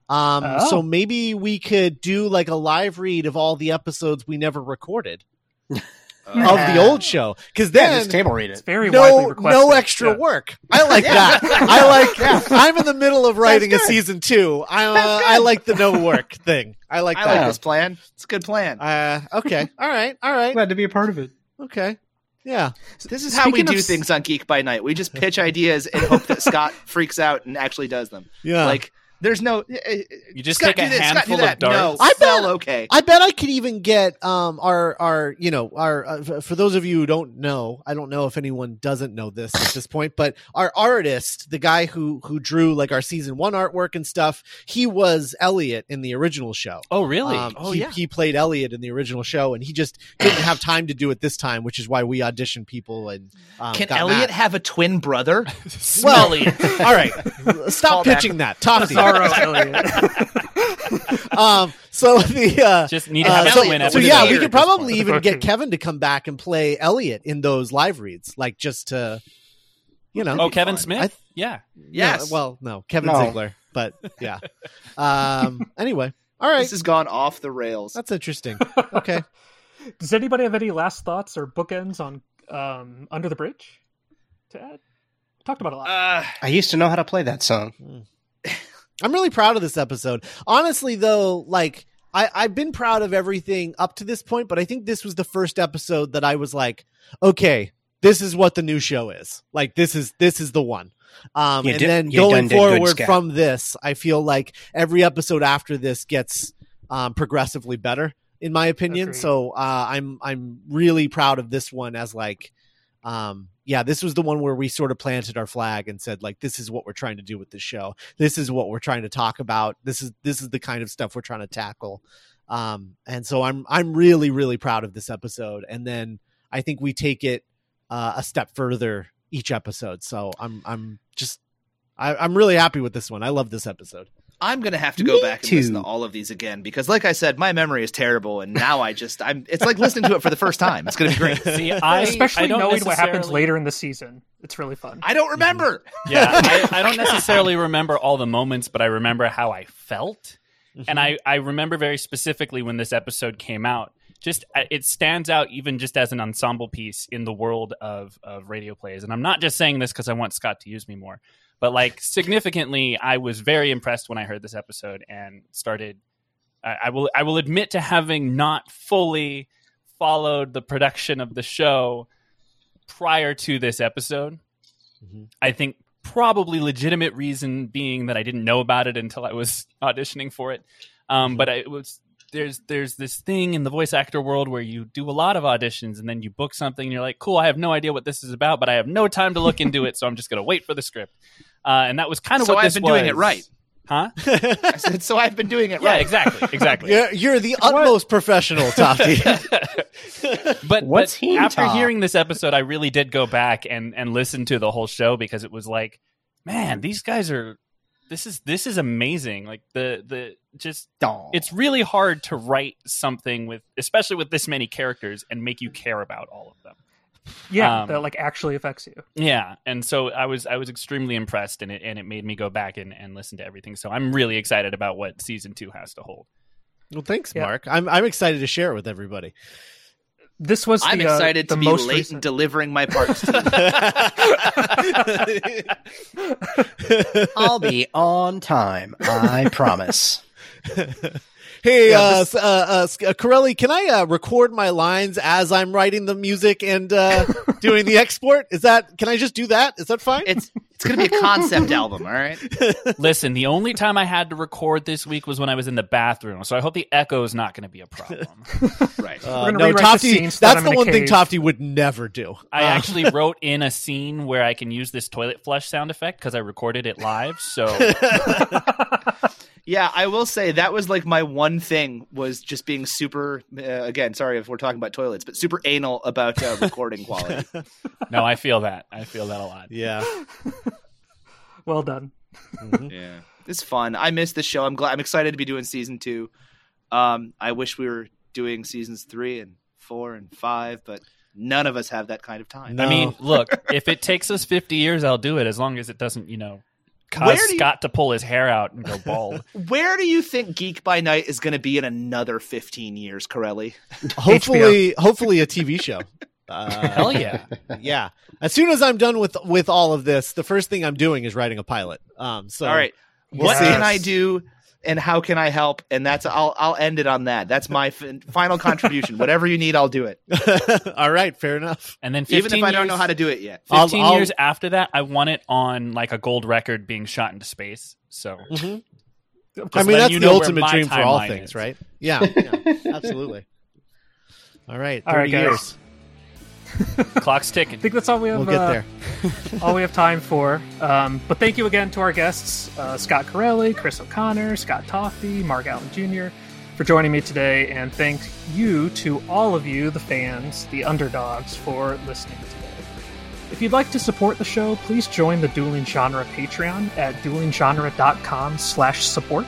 Um, Oh. so maybe we could do like a live read of all the episodes we never recorded Uh, of the old show, because Yeah, then just table read It's it. very widely no requested. no extra Yeah. work. I like that. I like. I'm in the middle of writing a season two. I uh, I like the no work thing. I like I that. like this plan. It's a good plan. Uh, okay. All right. All right. Glad to be a part of it. Okay. Yeah. This is how we do of- things on Geek by Night. We just pitch ideas and hope that Scott freaks out and actually does them. Yeah. Like there's no. You just Scott, take a do this, Scott, handful of that. No, darts. I bet- okay. I bet I could even get um our our you know our uh, for those of you who don't know I don't know if anyone doesn't know this at this point but our artist the guy who who drew like our season 1 artwork and stuff he was Elliot in the original show Oh really? Um, oh he, yeah. he played Elliot in the original show and he just didn't have time to do it this time which is why we auditioned people and um, Can got Elliot mad. have a twin brother? Smelly. all right stop Call back. pitching that Tofty Sorrow, Elliot. um so the uh just need to Uh, have a so, twin so yeah, we could probably even get Kevin to come back and play Elliot in those live reads, like just to, you know. Oh, Kevin fun. Smith. I- yeah. Yes. No, well, no, Kevin No. Ziegler, but yeah. Um. Anyway, all right, This has gone off the rails. that's interesting. Okay. Does anybody have any last thoughts or bookends on um, Under the Bridge to add? Talked about a lot. Uh, I used to know how to play that song. I'm really proud of this episode. Honestly, though, like I, I've been proud of everything up to this point, but I think this was the first episode that I was like, okay, this is what the new show is. Like this is this is the one. Um, You and did- then going forward from this, I feel like every episode after this gets um, progressively better, in my opinion. Agreed. So uh, I'm I'm really proud of this one as like, um, yeah, this was the one where we sort of planted our flag and said like, this is what we're trying to do with this show. This is what we're trying to talk about. This is this is the kind of stuff we're trying to tackle. Um, and so I'm I'm really really proud of this episode. And then I think we take it uh, a step further each episode. So I'm I'm just I, I'm really happy with this one. I love this episode. I'm gonna have to go Me back and listen to all of these again because, like I said, my memory is terrible, and now I just I'm. It's like listening to it for the first time. It's gonna be great. See, I Especially I don't knowing what happens later in the season. It's really fun. I don't remember. Yeah, I, I don't necessarily remember all the moments, but I remember how I felt, and I I remember very specifically when this episode came out. Just uh, it stands out even just as an ensemble piece in the world of of radio plays, and I'm not just saying this because I want Scott to use me more, but like significantly, I was very impressed when I heard this episode and started. I, I will I will admit to having not fully followed the production of the show prior to this episode. Mhm. I think probably legitimate reason being that I didn't know about it until I was auditioning for it. Um, but I, it was there's there's this thing in the voice actor world where you do a lot of auditions and then you book something and you're like, cool, I have no idea what this is about, but I have no time to look into it, so I'm just gonna wait for the script. Uh, and that was kind of So what I've this been doing it right. huh? I said, so I've been doing it Yeah, right. exactly, exactly. You're, you're the utmost professional, Tofty. but What's but Heen after Talk? hearing this episode, I really did go back and and listen to the whole show because it was like, man, these guys are this is this is amazing. Like the the just Aw. it's really hard to write something with especially with this many characters and make you care about all of them. yeah, um, that like actually affects you. Yeah, and so I was I was extremely impressed, and it and it made me go back and, and listen to everything. So I'm really excited about what season two has to hold. well, thanks, Yeah. Mark. I'm I'm excited to share it with everybody. This was I'm the, uh, excited the to be most late in delivering my parts. to you. I'll be on time. I promise. Hey, Yeah, uh, this- uh, uh, uh, Corelli, can I uh, record my lines as I'm writing the music and uh, doing the export? Is that? Can I just do that? Is that fine? it's it's gonna be a concept album. All right. Listen, the only time I had to record this week was when I was in the bathroom, so I hope the echo is not going to be a problem. Right. Uh, no, rewrite the Tofty. that That's the in a one thing cave. Tofty would never do. I Uh, actually wrote in a scene where I can use this toilet flush sound effect because I recorded it live. So, Yeah, I will say that was like my one thing was just being super. Uh, again, sorry if we're talking about toilets, but super anal about uh, recording quality. No, I feel that. I feel that a lot. Yeah. Well done. Mhm. yeah, it's fun. I miss the show. I'm glad. I'm excited to be doing season two. Um, I wish we were doing seasons three and four and five, but none of us have that kind of time. No. I mean, look, if it takes us 50 years, I'll do it as long as it doesn't, you know, cause Where do you- Scott to pull his hair out and go bald. Where do you think Geek by Night is going to be in another 15 years, Corelli? hopefully, hopefully a TV show. Uh, Hell yeah. yeah. As soon as I'm done with with all of this, the first thing I'm doing is writing a pilot. Um. So All right, we'll what see. can I do, and how can I help? And that's I'll I'll end it on that. That's my fin- final contribution. Whatever you need, I'll do it, all right. Fair enough. And then 15 even if I don't know how to do it yet. 15 I'll- I'll- years after that, I want it on like a gold record being shot into space. So mm-hmm. I Just mean, that's you the know where ultimate dream for all things, is. right? Yeah. yeah absolutely. All right. 30 All right, guys. years. clock's ticking. I think that's all we have. We'll get uh, there. all we have time for. Um, but thank you again to our guests, uh, Scott Corelli, Chris O'Connor, Scott Tofty, Mark Allen Jr., for joining me today. And thank you to all of you, the fans, the underdogs, for listening today. If you'd like to support the show, please join the Dueling Genre Patreon at duelinggenre.com slash support.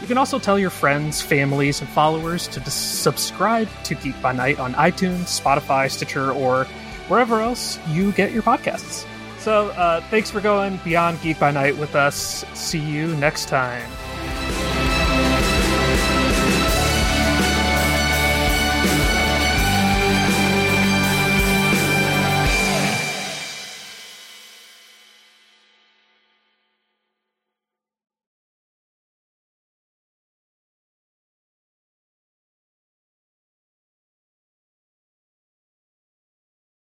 You can also tell your friends, families, and followers to dis- subscribe to Geek by Night on iTunes, Spotify, Stitcher, or wherever else you get your podcasts. So, uh, thanks for going beyond Geek by Night with us. See you next time.